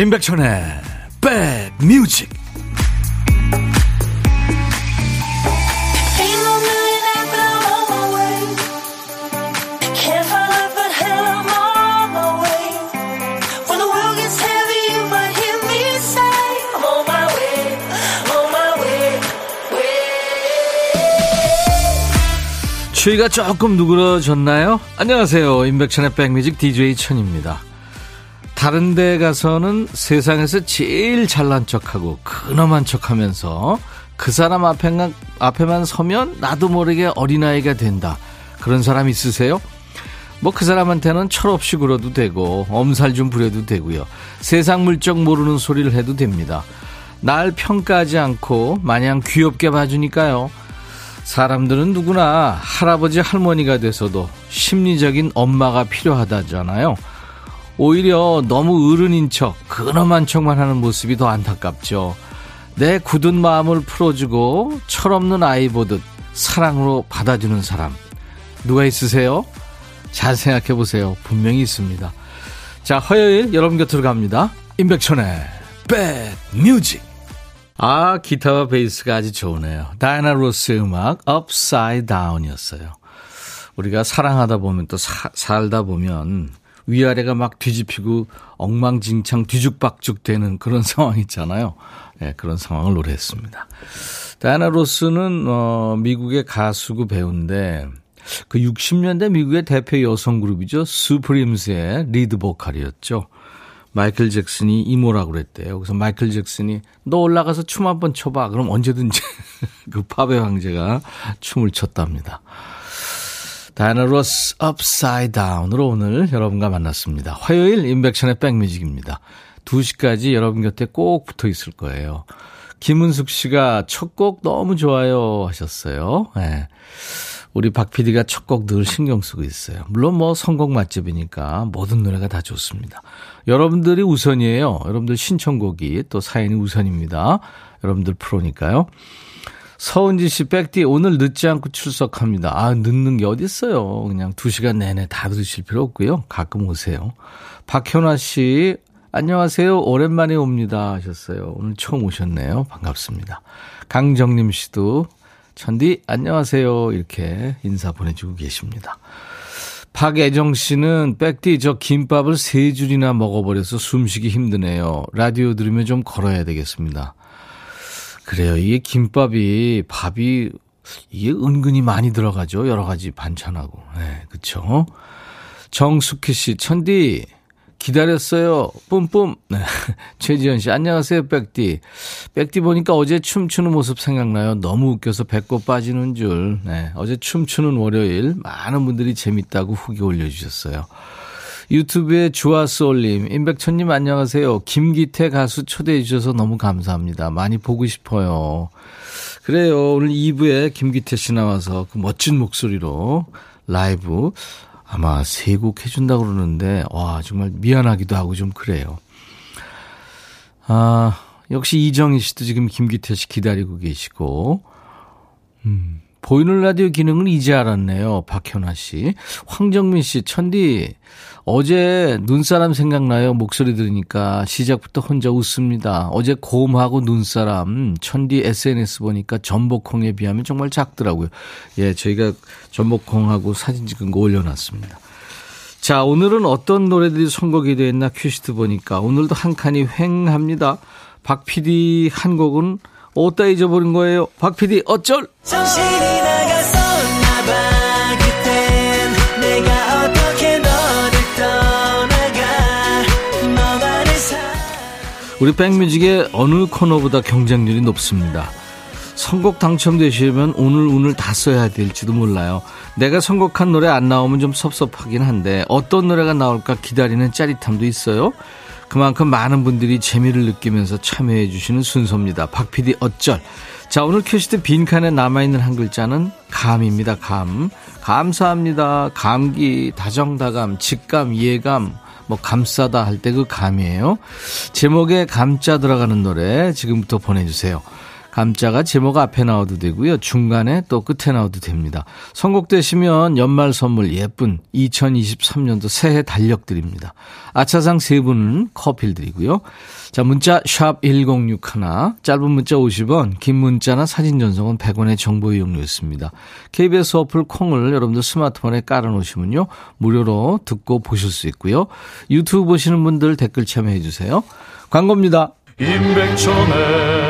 임백천의 백뮤직 추위가 조금 누그러졌나요? 안녕하세요. 임백천의 백뮤직 DJ 천입니다. 다른 데 가서는 세상에서 제일 잘난 척하고 근엄한 척하면서 그 사람 앞에만, 앞에만 서면 나도 모르게 어린아이가 된다. 그런 사람 있으세요? 뭐 그 사람한테는 철없이 굴어도 되고 엄살 좀 부려도 되고요. 세상 물정 모르는 소리를 해도 됩니다. 날 평가하지 않고 마냥 귀엽게 봐주니까요. 사람들은 누구나 할아버지 할머니가 돼서도 심리적인 엄마가 필요하다잖아요. 오히려 너무 어른인 척, 근엄한 척만 하는 모습이 더 안타깝죠. 내 굳은 마음을 풀어주고 철없는 아이 보듯 사랑으로 받아주는 사람. 누가 있으세요? 잘 생각해 보세요. 분명히 있습니다. 자, 화요일 여러분 곁으로 갑니다. 임백천의 백뮤직. 아, 기타와 베이스가 아주 좋으네요. 다이나 로스의 음악 Upside Down이었어요. 우리가 사랑하다 보면 또 사, 살다 보면 위아래가 막 뒤집히고 엉망진창 뒤죽박죽 되는 그런 상황 있잖아요. 네, 그런 상황을 노래했습니다. 다이나 로스는 어, 미국의 가수고 배우인데 그 60년대 미국의 대표 여성 그룹이죠. 수프림스의 리드 보컬이었죠. 마이클 잭슨이 이모라고 그랬대요. 그래서 마이클 잭슨이 너 올라가서 춤 한 번 춰봐. 그럼 언제든지 그 팝의 황제가 춤을 췄답니다. 다이나 로스 Upside Down으로 오늘 여러분과 만났습니다. 화요일 임백천의 백뮤직입니다. 2시까지 여러분 곁에 꼭 붙어 있을 거예요. 김은숙 씨가 첫 곡 너무 좋아요 하셨어요. 네. 우리 박 PD가 첫 곡 늘 신경 쓰고 있어요. 물론 뭐 선곡 맛집이니까 모든 노래가 다 좋습니다. 여러분들이 우선이에요. 여러분들 신청곡이 또 사연이 우선입니다. 여러분들 프로니까요. 서은지 씨, 백디, 오늘 늦지 않고 출석합니다. 아, 늦는 게 어딨어요. 그냥 두 시간 내내 다 들으실 필요 없고요. 가끔 오세요. 박현아 씨, 안녕하세요. 오랜만에 옵니다. 하셨어요. 오늘 처음 오셨네요. 반갑습니다. 강정림 씨도 천디 안녕하세요 이렇게 인사 보내주고 계십니다. 박애정 씨는 백디 저 김밥을 세 줄이나 먹어버려서 숨쉬기 힘드네요. 라디오 들으면 좀 걸어야 되겠습니다. 그래요. 이게 김밥이 밥이 이게 은근히 많이 들어가죠. 여러 가지 반찬하고. 네, 그렇죠. 정숙희 씨, 천디 기다렸어요. 뿜뿜. 네. 최지현 씨, 안녕하세요, 백디. 백디 보니까 어제 춤추는 모습 생각나요. 너무 웃겨서 배꼽 빠지는 줄. 네. 어제 춤추는 월요일 많은 분들이 재밌다고 후기 올려주셨어요. 유튜브에 주아스 올림, 임백천님 안녕하세요. 김기태 가수 초대해 주셔서 너무 감사합니다. 많이 보고 싶어요. 그래요. 오늘 2부에 김기태 씨 나와서 그 멋진 목소리로 라이브 아마 세 곡 해준다고 그러는데, 와, 정말 미안하기도 하고 좀 그래요. 아, 역시 이정희 씨도 지금 김기태 씨 기다리고 계시고, 음, 보이는 라디오 기능은 이제 알았네요. 박현아 씨. 황정민 씨, 천디, 어제 눈사람 생각나요? 목소리 들으니까 시작부터 혼자 웃습니다. 어제 곰하고 눈사람, 천디 SNS 보니까 전복콩에 비하면 정말 작더라고요. 예, 저희가 전복콩하고 사진 찍은 거 올려놨습니다. 자, 오늘은 어떤 노래들이 선곡이 되어 있나 퀴즈트 보니까 오늘도 한 칸이 횡합니다. 박 PD 한 곡은 어디다 잊어버린 거예요? 박 PD 어쩔? 정신이 우리 백뮤직의 어느 코너보다 경쟁률이 높습니다. 선곡 당첨되시려면 오늘 오늘 다 써야 될지도 몰라요. 내가 선곡한 노래 안 나오면 좀 섭섭하긴 한데 어떤 노래가 나올까 기다리는 짜릿함도 있어요. 그만큼 많은 분들이 재미를 느끼면서 참여해 주시는 순서입니다. 박PD 어쩔. 자, 오늘 큐시트 빈칸에 남아있는 한 글자는 감입니다. 감. 감사합니다. 감기, 다정다감, 직감, 이해감, 뭐 감싸다 할 때 그 감이에요. 제목에 감자 들어가는 노래 지금부터 보내주세요. 감자가 제목 앞에 나와도 되고요. 중간에 또 끝에 나와도 됩니다. 선곡되시면 연말 선물 예쁜 2023년도 새해 달력 드립니다. 아차상 세 분은 커피를 드리고요. 자, 문자 샵 1061, 짧은 문자 50원, 긴 문자나 사진 전송은 100원의 정보 이용료였습니다. KBS 어플 콩을 여러분들 스마트폰에 깔아놓으시면요. 무료로 듣고 보실 수 있고요. 유튜브 보시는 분들 댓글 참여해 주세요. 광고입니다. 임백천의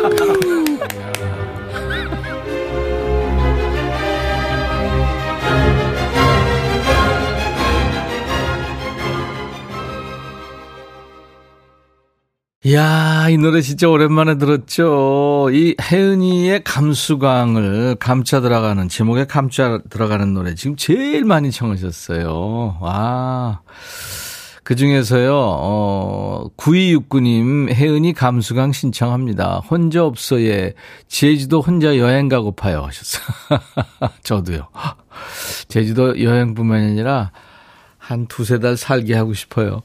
이야, 이 노래 진짜 오랜만에 들었죠. 이 혜은이의 감수광을 감자 들어가는, 제목에 감자 들어가는 노래 지금 제일 많이 청하셨어요. 와. 그 중에서요, 어, 9269님, 혜은이 감수광 신청합니다. 혼자 없어에 제주도 혼자 여행 가고파요. 하셨어요. 저도요. 제주도 여행뿐만 아니라 한 두세 달 살게 하고 싶어요.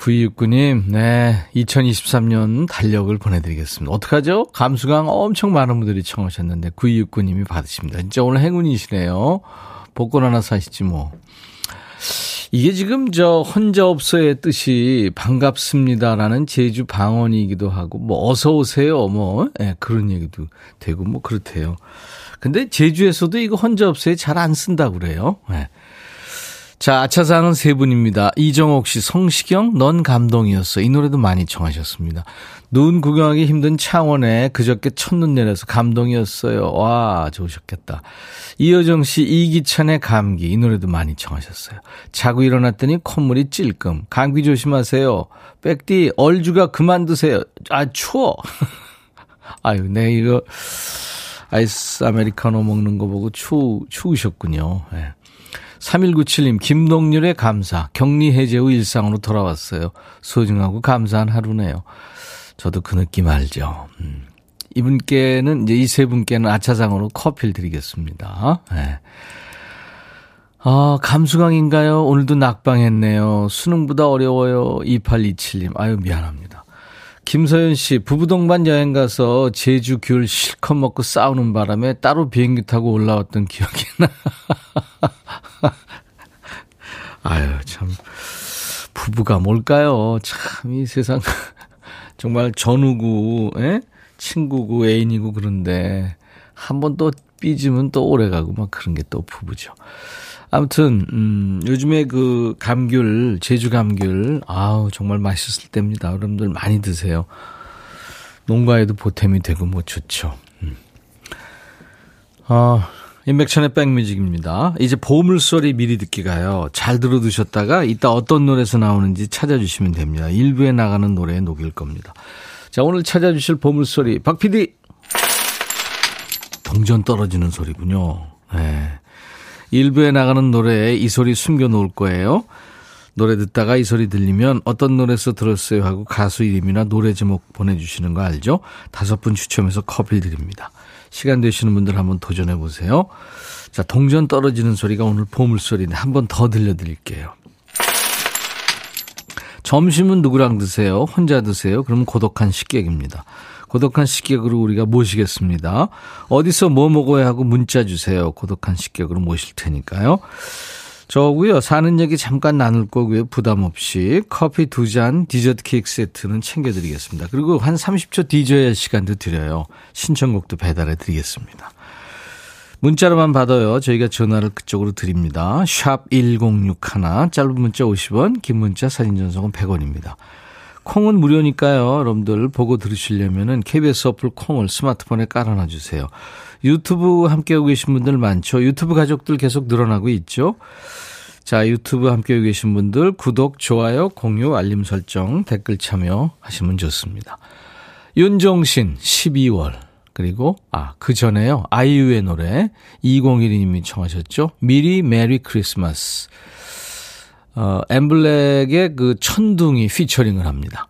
9269님, 네. 2023년 달력을 보내드리겠습니다. 어떡하죠? 감수강 엄청 많은 분들이 청하셨는데, 9269님이 받으십니다. 진짜 오늘 행운이시네요. 복권 하나 사시지 뭐. 이게 지금 저 혼자 없어의 뜻이 반갑습니다라는 제주 방언이기도 하고, 뭐, 어서오세요. 뭐, 예, 네, 그런 얘기도 되고, 뭐, 그렇대요. 근데 제주에서도 이거 혼자 없어요. 잘안 쓴다고 그래요. 네. 자, 아차상은 세 분입니다. 이정옥 씨, 성시경, 넌 감동이었어. 이 노래도 많이 청하셨습니다. 눈 구경하기 힘든 창원에 그저께 첫눈 내려서 감동이었어요. 와, 좋으셨겠다. 이여정 씨, 이기찬의 감기. 이 노래도 많이 청하셨어요. 자고 일어났더니 콧물이 찔끔. 감기 조심하세요. 백디, 얼주가 그만 두세요. 아, 추워. 아유, 네, 이거, 아이스 아메리카노 먹는 거 보고 추, 추우셨군요. 네. 3197님, 김동률의 감사. 격리 해제 후 일상으로 돌아왔어요. 소중하고 감사한 하루네요. 저도 그 느낌 알죠. 음. 이분께는, 이제 이 세 분께는 아차상으로 커피를 드리겠습니다. 네. 아, 감수강인가요? 오늘도 낙방했네요. 수능보다 어려워요. 2827님. 아유, 미안합니다. 김서연 씨, 부부 동반 여행 가서 제주 귤 실컷 먹고 싸우는 바람에 따로 비행기 타고 올라왔던 기억이 나. 아유, 참. 부부가 뭘까요? 참, 이 세상. 정말 전우고, 에? 친구고, 애인이고, 그런데. 한 번 또 삐지면 또 오래 가고, 막 그런 게 또 부부죠. 아무튼, 음, 요즘에 그 감귤, 제주 감귤, 아우, 정말 맛있을 때입니다. 여러분들 많이 드세요. 농가에도 보탬이 되고, 뭐 좋죠. 음. 아, 인백천의 백뮤직입니다. 이제 보물소리 미리 듣기 가요. 잘 들어두셨다가 이따 어떤 노래에서 나오는지 찾아주시면 됩니다. 일부에 나가는 노래에 녹일 겁니다. 자, 오늘 찾아주실 보물소리. 박 PD! 동전 떨어지는 소리군요. 네. 일부에 나가는 노래에 이 소리 숨겨 놓을 거예요. 노래 듣다가 이 소리 들리면 어떤 노래에서 들었어요 하고 가수 이름이나 노래 제목 보내주시는 거 알죠? 다섯 분 추첨해서 커피 드립니다. 시간 되시는 분들 한번 도전해 보세요. 자, 동전 떨어지는 소리가 오늘 보물소리인데 한 번 더 들려드릴게요. 점심은 누구랑 드세요? 혼자 드세요? 그럼 고독한 식객입니다. 고독한 식객으로 우리가 모시겠습니다. 어디서 뭐 먹어야 하고 문자 주세요. 고독한 식객으로 모실 테니까요. 저고요. 사는 얘기 잠깐 나눌 거고요. 부담 없이 커피 두 잔, 디저트 케이크 세트는 챙겨드리겠습니다. 그리고 한 30초 디저의 시간도 드려요. 신청곡도 배달해 드리겠습니다. 문자로만 받아요. 저희가 전화를 그쪽으로 드립니다. 샵 1061, 짧은 문자 50원, 긴 문자 사진 전송은 100원입니다. 콩은 무료니까요. 여러분들 보고 들으시려면 은 KBS 어플 콩을 스마트폰에 깔아놔 주세요. 유튜브 함께하고 계신 분들 많죠. 유튜브 가족들 계속 늘어나고 있죠. 자, 유튜브 함께하고 계신 분들 구독, 좋아요, 공유, 알림 설정, 댓글 참여하시면 좋습니다. 윤종신 12월 그리고 아, 그 전에요. 아이유의 노래 2012님이 청하셨죠. 미리 Merry Christmas. 어, 엠블랙의 그 천둥이 피처링을 합니다.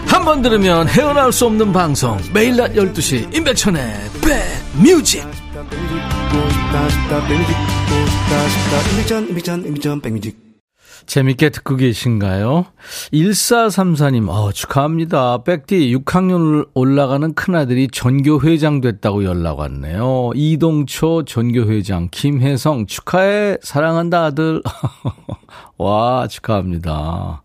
한 번 들으면 헤어나올 수 없는 방송 매일 낮 12시 임백천의 백뮤직 재밌게 듣고 계신가요? 1434님, 어, 축하합니다. 백디 6학년 올라가는 큰아들이 전교회장 됐다고 연락 왔네요. 이동초 전교회장, 김혜성 축하해. 사랑한다 아들. 와, 축하합니다.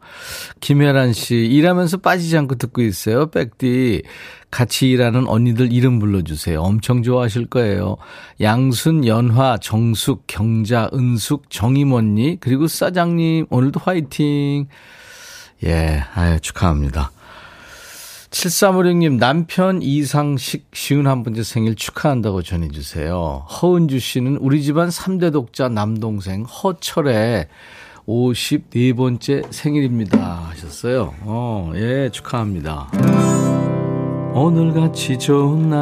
김혜란 씨, 일하면서 빠지지 않고 듣고 있어요. 백디. 같이 일하는 언니들 이름 불러주세요. 엄청 좋아하실 거예요. 양순, 연화, 정숙, 경자, 은숙, 정임언니, 그리고 사장님, 오늘도 화이팅. 예, 아유, 축하합니다. 7356님, 남편 이상식 쉬운 한 번째 생일 축하한다고 전해주세요. 허은주 씨는 우리 집안 3대 독자 남동생 허철의 54번째 생일입니다. 하셨어요. 어, 예, 축하합니다. 오늘같이 좋은 날,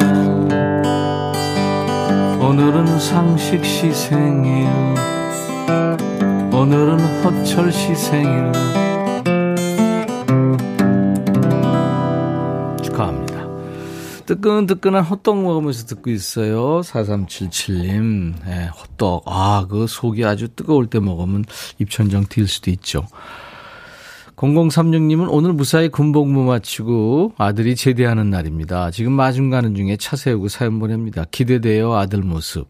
오늘은 상식 시 생일, 오늘은 허철 시 생일. 뜨끈뜨끈한 호떡 먹으면서 듣고 있어요. 4377님. 네, 호떡. 아, 그 속이 아주 뜨거울 때 먹으면 입천장 튈 수도 있죠. 0036님은 오늘 무사히 군복무 마치고 아들이 제대하는 날입니다. 지금 마중 가는 중에 차 세우고 사연 보냅니다. 기대돼요, 아들 모습.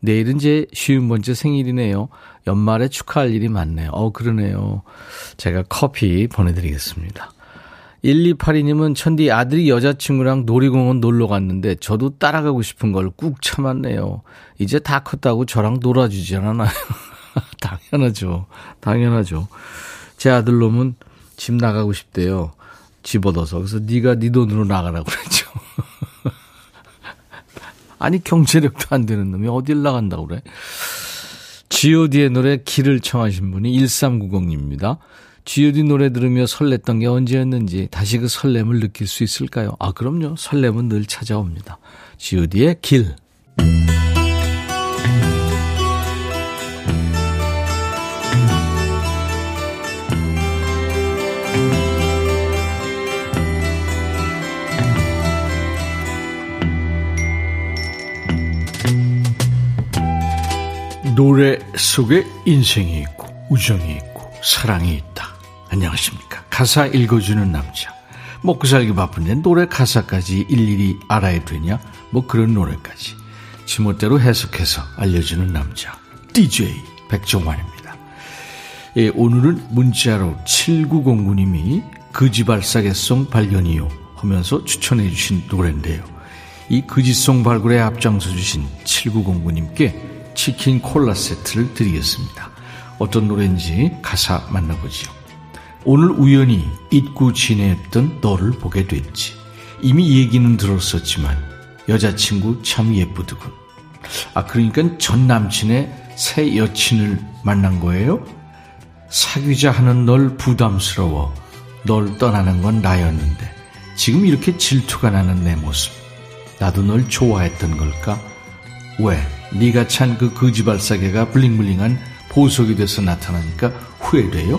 내일은 제 쉬운 번째 생일이네요. 연말에 축하할 일이 많네요. 어, 그러네요. 제가 커피 보내드리겠습니다. 1282님은 천디 아들이 여자친구랑 놀이공원 놀러 갔는데 저도 따라가고 싶은 걸 꾹 참았네요. 이제 다 컸다고 저랑 놀아주지 않아요. 당연하죠. 당연하죠. 제 아들 놈은 집 나가고 싶대요. 집 얻어서. 그래서 네가 네 돈으로 나가라고 그랬죠. 아니 경제력도 안 되는 놈이 어딜 나간다고 그래. G.O.D의 노래 길을 청하신 분이 1390입니다. G.O.D 노래 들으며 설렜던 게 언제였는지 다시 그 설렘을 느낄 수 있을까요? 아, 그럼요. 설렘은 늘 찾아옵니다. G.O.D의 길. 노래 속에 인생이 있고 우정이 있고 사랑이 있다. 안녕하십니까. 가사 읽어주는 남자. 먹고 살기 바쁜데 노래 가사까지 일일이 알아야 되냐? 뭐 그런 노래까지. 지멋대로 해석해서 알려주는 남자. DJ 백종환입니다. 예, 오늘은 문자로 7909님이 그지발사계송 발견이요 하면서 추천해 주신 노래인데요. 이 그지송 발굴에 앞장서 주신 7909님께 치킨 콜라 세트를 드리겠습니다. 어떤 노래인지 가사 만나보죠. 오늘 우연히 잊고 지냈던 너를 보게 됐지. 이미 얘기는 들었었지만 여자친구 참 예쁘더군. 아 그러니까 전 남친의 새 여친을 만난 거예요? 사귀자 하는 널 부담스러워 널 떠나는 건 나였는데 지금 이렇게 질투가 나는 내 모습 나도 널 좋아했던 걸까? 왜? 네가 찬 그 거지발사계가 블링블링한 보석이 돼서 나타나니까 후회돼요?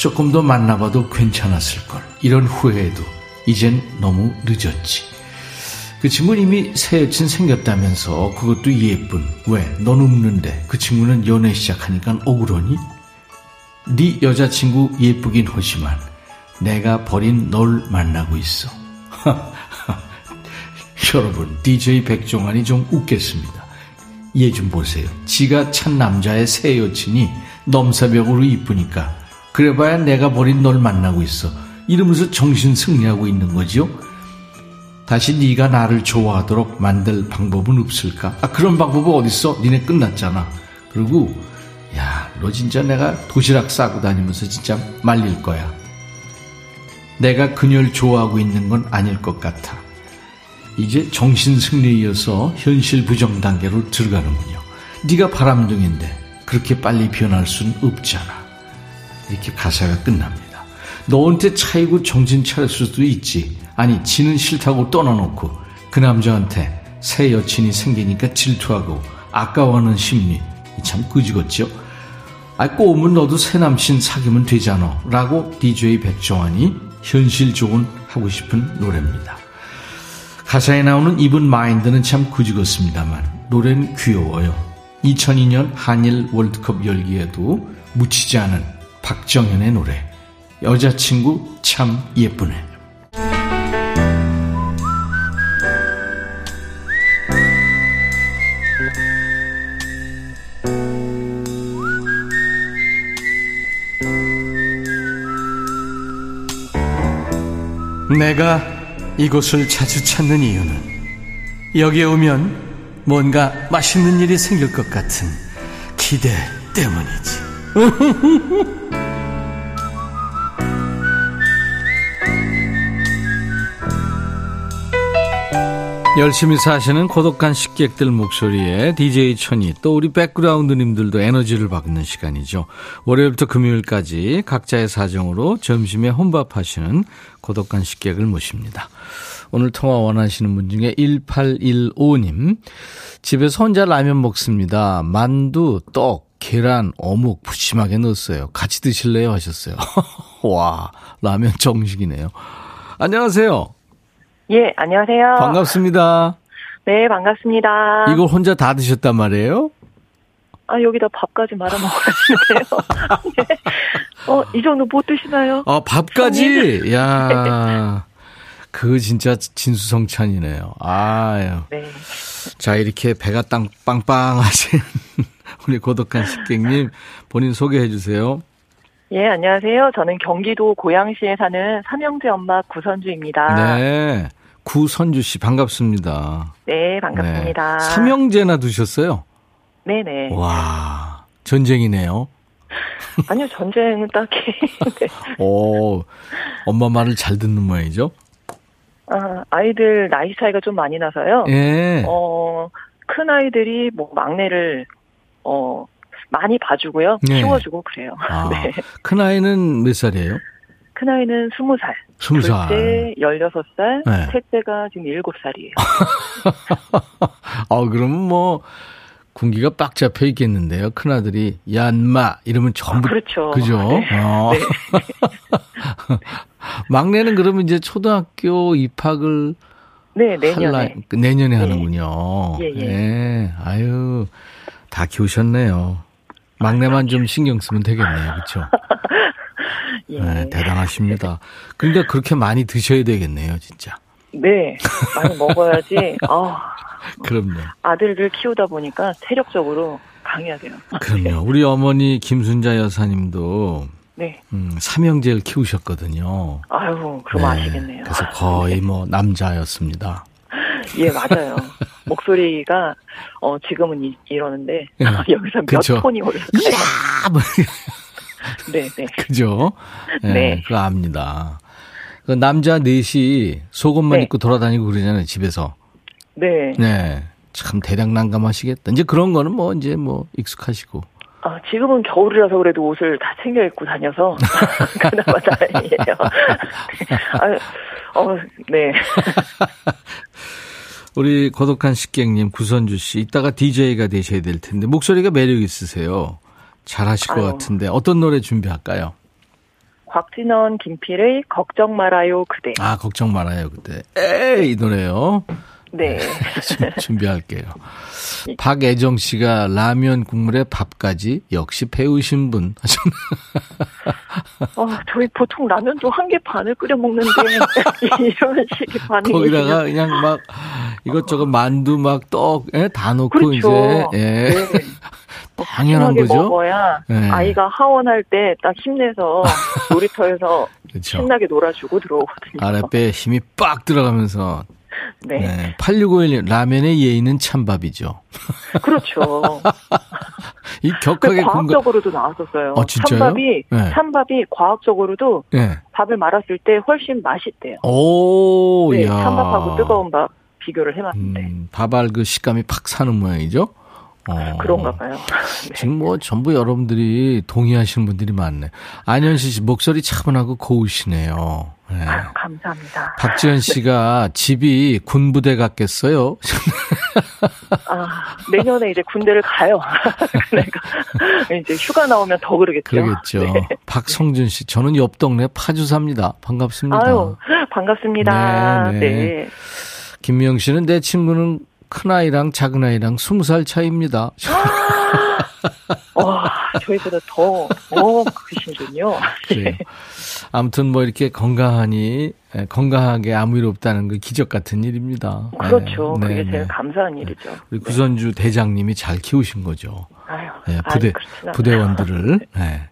조금 더 만나봐도 괜찮았을걸. 이런 후회에도 이젠 너무 늦었지. 그 친구는 이미 새 여친 생겼다면서 그것도 예쁜. 왜? 넌 없는데 그 친구는 연애 시작하니까 억울하니? 네 여자친구 예쁘긴 하지만 내가 버린 널 만나고 있어. 여러분, DJ 백종환이 좀 웃겠습니다. 얘 좀 보세요. 지가 찬 남자의 새 여친이 넘사벽으로 이쁘니까 그래봐야 내가 버린 널 만나고 있어. 이러면서 정신 승리하고 있는 거죠. 다시 네가 나를 좋아하도록 만들 방법은 없을까? 아 그런 방법은 어딨어? 니네 끝났잖아. 그리고 야 너 진짜 내가 도시락 싸고 다니면서 진짜 말릴 거야. 내가 그녀를 좋아하고 있는 건 아닐 것 같아. 이제 정신 승리이어서 현실 부정 단계로 들어가는군요. 네가 바람둥인데 그렇게 빨리 변할 수는 없잖아. 이렇게 가사가 끝납니다. 너한테 차이고 정신 차렸을 수도 있지. 아니 지는 싫다고 떠나놓고 그 남자한테 새 여친이 생기니까 질투하고 아까워하는 심리 참 그지같죠. 아 꼬우면 너도 새 남친 사귀면 되잖아 라고 DJ 백종환이 현실 좋은 하고 싶은 노래입니다. 가사에 나오는 이분 마인드는 참 그지같습니다만 노래는 귀여워요. 2002년 한일 월드컵 열기에도 묻히지 않은 박정현의 노래 여자친구 참 예쁘네. 내가 이곳을 자주 찾는 이유는 여기에 오면 뭔가 맛있는 일이 생길 것 같은 기대 때문이지. 열심히 사시는 고독한 식객들 목소리에 DJ 천이 또 우리 백그라운드님들도 에너지를 받는 시간이죠. 월요일부터 금요일까지 각자의 사정으로 점심에 혼밥하시는 고독한 식객을 모십니다. 오늘 통화 원하시는 분 중에 1815님 집에서 혼자 라면 먹습니다. 만두, 떡, 계란, 어묵 푸짐하게 넣었어요. 같이 드실래요? 하셨어요. 와 라면 정식이네요. 안녕하세요. 예, 안녕하세요. 반갑습니다. 네, 반갑습니다. 이걸 혼자 다 드셨단 말이에요? 아, 여기다 밥까지 말아 먹었는데요. 네. 어, 이 정도 못 드시나요? 아, 밥까지? 야 그 진짜 진수성찬이네요. 아유. 네. 자, 이렇게 배가 땅, 빵빵하신 우리 고독한 식객님 본인 소개해 주세요. 예, 안녕하세요. 저는 경기도 고양시에 사는 삼형제 엄마 구선주입니다. 네. 구선주 씨 반갑습니다. 네, 반갑습니다. 네. 삼형제나 두셨어요? 네 네. 와, 전쟁이네요. 아니요, 전쟁은 딱히. 네. 오, 엄마 말을 잘 듣는 모양이죠? 아, 아이들 나이 차이가 좀 많이 나서요. 예. 어, 큰 아이들이 뭐 막내를, 어, 많이 봐주고요. 네. 키워주고 그래요. 아, 네. 큰 아이는 몇 살이에요? 큰 아이는 20살. 20살. 둘째 16살. 네. 셋째가 지금 7살이에요. 아, 그러면 뭐, 군기가 빡 잡혀 있겠는데요. 큰아들이, 얀마, 이러면 전부. 아, 그렇죠. 그죠? 네. 어. 네. 막내는 그러면 이제 초등학교 입학을. 네, 내년에. 할라, 내년에 네. 하는군요. 예, 예. 네. 아유, 다 키우셨네요. 막내만 좀 신경 쓰면 되겠네요. 그렇죠? 예. 네, 대단하십니다. 근데 그렇게 많이 드셔야 되겠네요, 진짜. 네, 많이 먹어야지. 아, 그럼요. 아들을 키우다 보니까 체력적으로 강해야 돼요. 그럼요. 우리 어머니 김순자 여사님도 네. 음, 삼형제를 키우셨거든요. 아유, 그럼 네, 아시겠네요. 그래서 거의 뭐 남자였습니다. 예, 맞아요. 목소리가 어 지금은 이, 이러는데 네. 여기서 몇 그쵸. 톤이 올라가요. 뭐. 네, 네. 그죠? 네, 네. 그거 압니다. 그 남자 넷이 속옷만 네. 입고 돌아다니고 그러잖아요, 집에서. 네. 네. 참 대량 난감하시겠다. 이제 그런 거는 뭐 이제 뭐 익숙하시고. 아, 지금은 겨울이라서 그래도 옷을 다 챙겨 입고 다녀서 그나마 다행이에요. 아, 어, 네. 우리 고독한 식객님 구선주 씨 이따가 DJ가 되셔야 될 텐데 목소리가 매력 있으세요. 잘하실 아유. 것 같은데 어떤 노래 준비할까요? 곽진원, 김필의 걱정 말아요 그대. 아 걱정 말아요 그대. 에이 이 노래요. 네. 준비할게요. 박애정 씨가 라면 국물에 밥까지 역시 배우신 분 어, 저희 보통 라면도 한개 반을 끓여 먹는데 이런 식의 반응이 거기다가 그냥 막 이것저것 만두 막 떡다 예, 넣고 그렇죠. 이제 예. 네. 당연한 거죠. 먹어야 네. 아이가 하원할 때 딱 힘내서 놀이터에서 그렇죠. 신나게 놀아주고 들어오거든요. 아랫배에 힘이 빡 들어가면서 네. 네. 8651님, 라면의 예의는 찬밥이죠. 그렇죠. 이 격하게 과학적으로도 공감... 나왔었어요. 아, 찬밥이, 네. 찬밥이 과학적으로도 네. 밥을 말았을 때 훨씬 맛있대요. 오, 네, 야. 찬밥하고 뜨거운 밥 비교를 해봤는데. 음, 밥알 그 식감이 팍 사는 모양이죠? 어. 그런가 봐요. 네. 지금 뭐 전부 여러분들이 동의하시는 분들이 많네. 안현실 씨 목소리 차분하고 고우시네요. 네. 아유, 감사합니다. 박지현 네. 씨가 네. 집이 군부대 같겠어요? 아, 내년에 이제 군대를 가요. 그러니까 이제 휴가 나오면 더 그러겠죠. 그러겠죠. 네. 박성준 씨, 저는 옆 동네 파주 삽니다. 반갑습니다. 아유, 반갑습니다. 네. 네. 네. 김미영 씨는 내 친구는 큰아이랑 작은아이랑 20살 차이입니다. 와, 저희보다 더, 더 크신군요. 네. 아무튼 뭐 이렇게 건강하니, 예, 건강하게 아무 일 없다는 그 기적 같은 일입니다. 그렇죠. 네, 그게 네, 제일 네. 감사한 일이죠. 우리 네. 구선주 대장님이 잘 키우신 거죠. 아유, 네, 부대, 아유, 부대원들을. 네.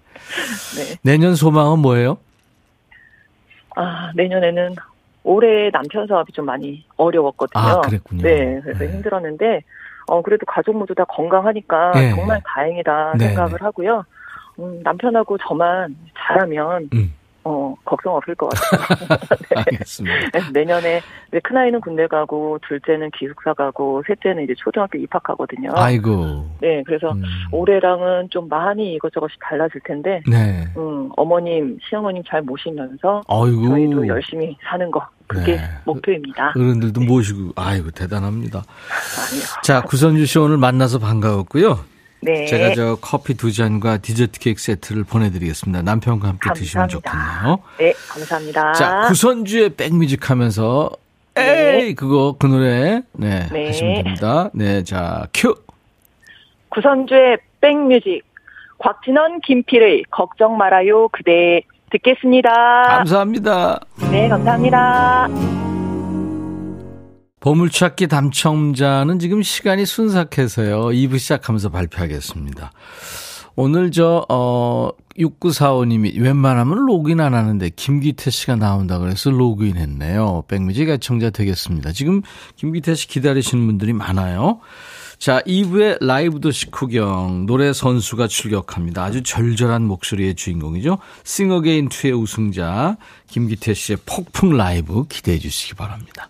네. 내년 소망은 뭐예요? 아, 내년에는 올해 남편 사업이 좀 많이 어려웠거든요. 아, 그랬군요. 네, 그래서 네. 힘들었는데, 어, 그래도 가족 모두 다 건강하니까 네. 정말 다행이다 네. 생각을 하고요. 음, 남편하고 저만 잘하면, 음. 어, 걱정 없을 것 같아요. 네. 알겠습니다. 네, 내년에 이제 큰아이는 군대 가고, 둘째는 기숙사 가고, 셋째는 이제 초등학교 입학하거든요. 아이고. 네, 그래서 음. 올해랑은 좀 많이 이것저것이 달라질 텐데, 네. 음, 어머님, 시어머님 잘 모시면서, 아이고. 저희도 열심히 사는 거. 그게 네. 목표입니다. 어른들도 네. 모시고, 아이고, 대단합니다. 아니요. 자, 구선주 씨 오늘 만나서 반가웠고요. 네. 제가 저 커피 두 잔과 디저트 케이크 세트를 보내드리겠습니다. 남편과 함께 감사합니다. 드시면 좋겠네요. 네, 감사합니다. 자, 구선주의 백뮤직 하면서 네. 에이 그거 그 노래 네, 네, 하시면 됩니다. 네, 자 큐. 구선주의 백뮤직 곽진원 김필의 걱정 말아요 그대 듣겠습니다. 감사합니다. 네, 감사합니다. 보물찾기 당첨자는 지금 시간이 순삭해서요. 2부 시작하면서 발표하겠습니다. 오늘 저, 어, 6945님이 웬만하면 로그인 안 하는데 김기태 씨가 나온다 그래서 로그인 했네요. 백뮤직 애청자 되겠습니다. 지금 김기태 씨 기다리시는 분들이 많아요. 자, 2부의 라이브 도시 구경 노래 선수가 출격합니다. 아주 절절한 목소리의 주인공이죠. 싱어게인 2의 우승자 김기태 씨의 폭풍 라이브 기대해 주시기 바랍니다.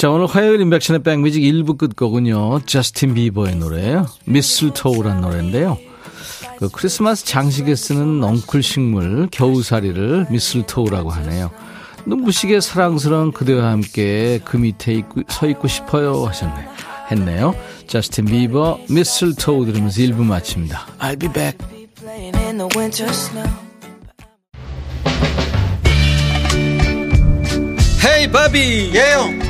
자, 오늘 화요일 인백션의 백뮤직 1부 끝곡은요. 저스틴 비버의 노래예요. mistletoe란 노래인데요. 그 크리스마스 장식에 쓰는 넝쿨 식물 겨우살이를 mistletoe라고 하네요. 눈부시게 사랑스러운 그대와 함께 그 밑에 있고, 서 있고 싶어요 하셨네. 했네요. 저스틴 비버 미슬토우 들으면서 1부 마칩니다. I'll be back. 헤이 바비 예영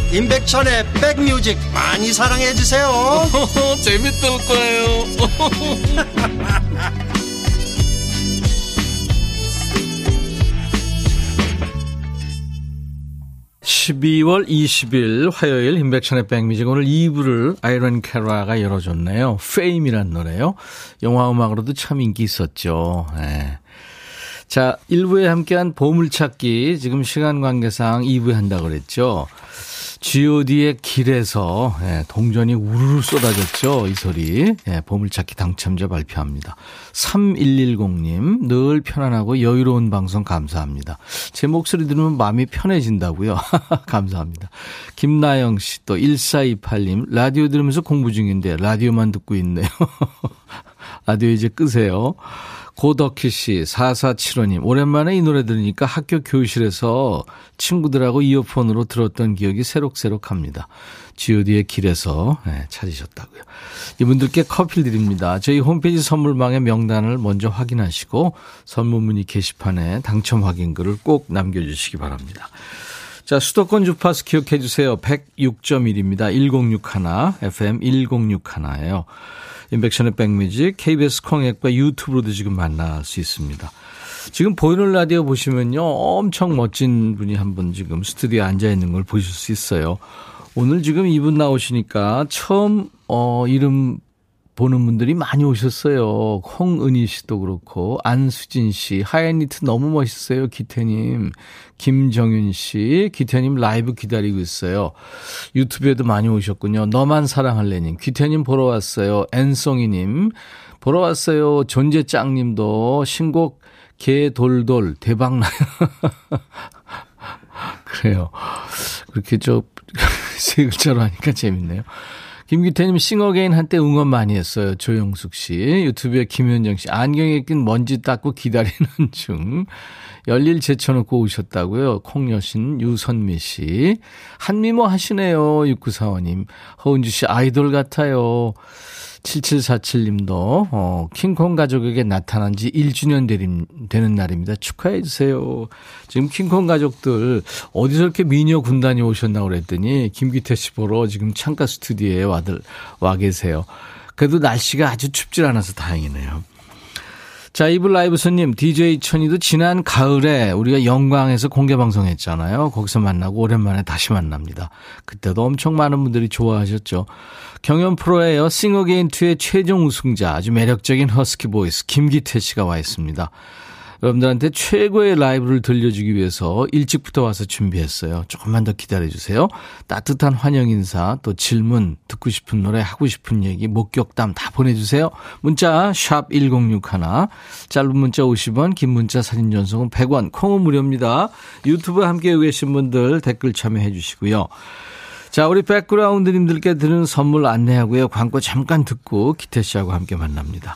임백천의 백뮤직 많이 사랑해 주세요. 재밌을 거예요. (12월 20일) 화요일 임백천의 백뮤직 오늘 2부를 아이런 캐라가 열어줬네요 페임이란 노래요 영화 음악으로도 참 인기 있었죠 네. 자 1부에 함께한 보물찾기 지금 시간 관계상 2부에 한다고 그랬죠 god의 길에서 예, 동전이 우르르 쏟아졌죠. 이 소리. 예, 보물찾기 당첨자 발표합니다. 3110님, 늘 편안하고 여유로운 방송 감사합니다. 제 목소리 들으면 마음이 편해진다고요. 감사합니다. 김나영 씨, 또 1428님, 라디오 들으면서 공부 중인데 라디오만 듣고 있네요. 라디오 이제 끄세요. 고덕희 씨, 4475님, 오랜만에 이 노래 들으니까 학교 교실에서 친구들하고 이어폰으로 들었던 기억이 새록새록 합니다. GOD의 길에서 네, 찾으셨다고요. 이분들께 커피 드립니다. 저희 홈페이지 선물방의 명단을 먼저 확인하시고 선물 문의 게시판에 당첨 확인 글을 꼭 남겨주시기 바랍니다. 자, 수도권 주파수 기억해 주세요. 106.1입니다. 1061, FM 1061예요. 인백션의 백뮤직, KBS 콩앱과 유튜브로도 지금 만날 수 있습니다. 지금 보이는 라디오 보시면요. 엄청 멋진 분이 한 분 지금 스튜디오에 앉아 있는 걸 보실 수 있어요. 오늘 지금 이분 나오시니까 처음, 어, 이름 보는 분들이 많이 오셨어요. 홍은희 씨도 그렇고, 안수진 씨, 하얀니트 너무 멋있어요, 기태님. 김정윤 씨, 기태님 라이브 기다리고 있어요. 유튜브에도 많이 오셨군요. 너만 사랑할래님, 기태님 보러 왔어요. 앤송이님, 보러 왔어요. 존재짱님도 신곡 개돌돌 대박나요. 그래요. 그렇게 좀 세 글자로 하니까 재밌네요. 김기태님 싱어게인 한때 응원 많이 했어요. 조영숙 씨. 유튜브에 김현정 씨. 안경에 낀 먼지 닦고 기다리는 중. 열일 제쳐놓고 오셨다고요. 콩여신 유선미 씨. 한미모 하시네요. 6945님. 허은주 씨 아이돌 같아요. 7747님도 어, 킹콩 가족에게 나타난 지 1주년 되는 날입니다. 축하해 주세요. 지금 킹콩 가족들 어디서 이렇게 미녀 군단이 오셨나 그랬더니 김기태 씨 보러 지금 창가 스튜디오에 와들 와 계세요. 그래도 날씨가 아주 춥질 않아서 다행이네요. 자, 2부 라이브 손님, DJ 천이도 지난 가을에 우리가 영광에서 공개 방송했잖아요. 거기서 만나고 오랜만에 다시 만납니다. 그때도 엄청 많은 분들이 좋아하셨죠. 경연 프로에요. 싱어게인2의 최종 우승자, 아주 매력적인 허스키 voice, 김기태 씨가 와 있습니다. 여러분들한테 최고의 라이브를 들려주기 위해서 일찍부터 와서 준비했어요. 조금만 더 기다려주세요. 따뜻한 환영 인사, 또 질문, 듣고 싶은 노래, 하고 싶은 얘기, 목격담 다 보내주세요. 문자 1061, 짧은 문자 50원, 긴 문자 사진 전송은 100원, 콩은 무료입니다. 유튜브 함께 계신 분들 댓글 참여해 주시고요. 자, 우리 백그라운드님들께 드는 선물 안내하고요. 광고 잠깐 듣고 기태 씨하고 함께 만납니다.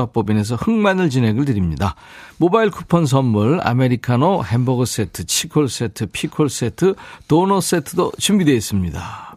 합법인에서 흑마늘 진행을 드립니다. 모바일 쿠폰 선물, 아메리카노 햄버거 세트, 치콜 세트, 피콜 세트, 도넛 세트도 준비되어 있습니다.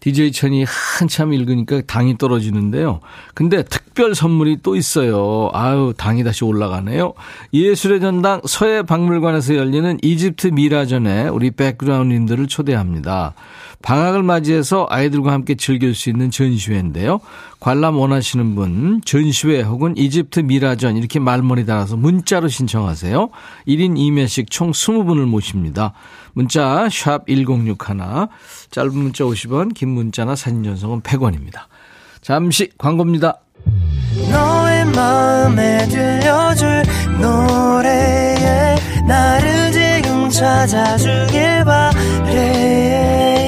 DJ 천이 한참 읽으니까 당이 떨어지는데요. 근데 특별 선물이 또 있어요. 아유, 당이 다시 올라가네요. 예술의 전당 서해 박물관에서 열리는 이집트 미라전에 우리 백그라운드님들을 초대합니다. 방학을 맞이해서 아이들과 함께 즐길 수 있는 전시회인데요. 관람 원하시는 분 전시회 혹은 이집트 미라전 이렇게 말머리 달아서 문자로 신청하세요. 1인 2매씩 총 20분을 모십니다. 문자 샵 1061, 짧은 문자 50원, 긴 문자나 사진 전송은 100원입니다. 잠시 광고입니다. 너의 마음에 들려줄 노래에 나를 지금 찾아주길 바래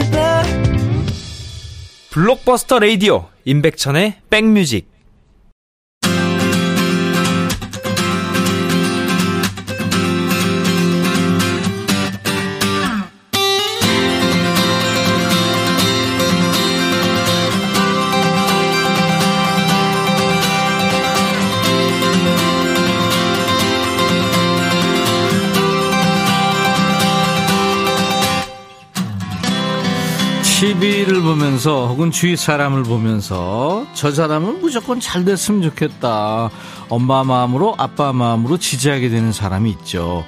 블록버스터 레이디오 임백천의 백뮤직 TV를 보면서 혹은 주위 사람을 보면서 저 사람은 무조건 잘 됐으면 좋겠다. 엄마 마음으로 아빠 마음으로 지지하게 되는 사람이 있죠.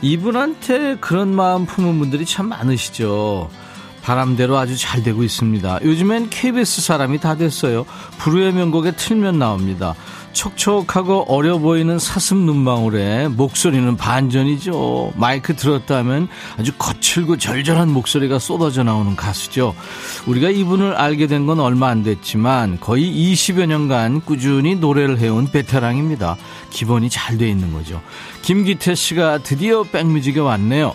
이분한테 그런 마음 품은 분들이 참 많으시죠. 바람대로 아주 잘 되고 있습니다. 요즘엔 KBS 사람이 다 됐어요. 불후의 명곡에 틀면 나옵니다. 촉촉하고 어려 보이는 사슴 눈망울에 목소리는 반전이죠. 마이크 들었다 하면 아주 거칠고 절절한 목소리가 쏟아져 나오는 가수죠. 우리가 이분을 알게 된 건 얼마 안 됐지만 거의 20여 년간 꾸준히 노래를 해온 베테랑입니다. 기본이 잘 돼 있는 거죠. 김기태 씨가 드디어 백뮤직에 왔네요.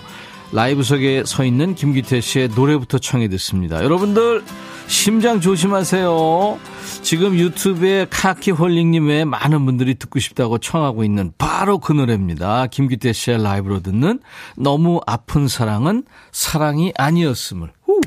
라이브석에 서 있는 김기태 씨의 노래부터 청해 듣습니다. 여러분들 심장 조심하세요. 지금 유튜브에 카키홀링님 외에 많은 분들이 듣고 싶다고 청하고 있는 바로 그 노래입니다. 김기태 씨의 라이브로 듣는 너무 아픈 사랑은 사랑이 아니었음을. 후.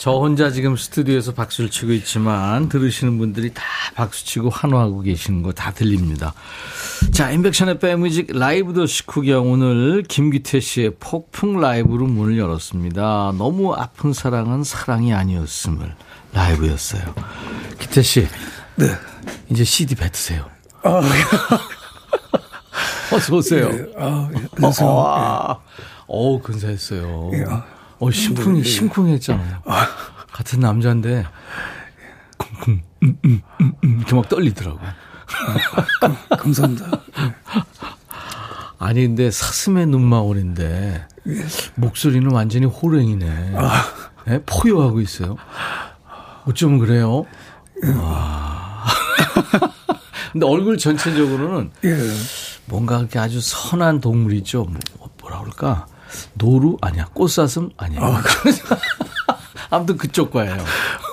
저 혼자 지금 스튜디오에서 박수를 치고 있지만 들으시는 분들이 다 박수치고 환호하고 계시는 거 다 들립니다. 자, 인백션의 백뮤직 라이브 더시 구경 오늘 김기태 씨의 폭풍 라이브로 문을 열었습니다. 너무 아픈 사랑은 사랑이 아니었음을 라이브였어요. 기태 씨. 네. 이제 CD 뱉으세요. 아, 어서 오세요. 네, 아, 안녕하세요. 어, 와. 어우, 근사했어요. 예, 아, 어, 심쿵, 심쿵했잖아요. 같은 남자인데, 쿵쿵, 음, 음, 음, 음, 이렇게 막 떨리더라고요. 감사합니다. 아니, 근데 사슴의 눈망울인데, 목소리는 완전히 호랭이네. 네? 포효하고 있어요. 어쩌면 그래요? 와. 근데 얼굴 전체적으로는 예. 뭔가 그렇게 아주 선한 동물이죠. 뭐, 뭐라 그럴까? 노루? 아니야. 꽃사슴? 아니야. 아무튼 그쪽 과예요.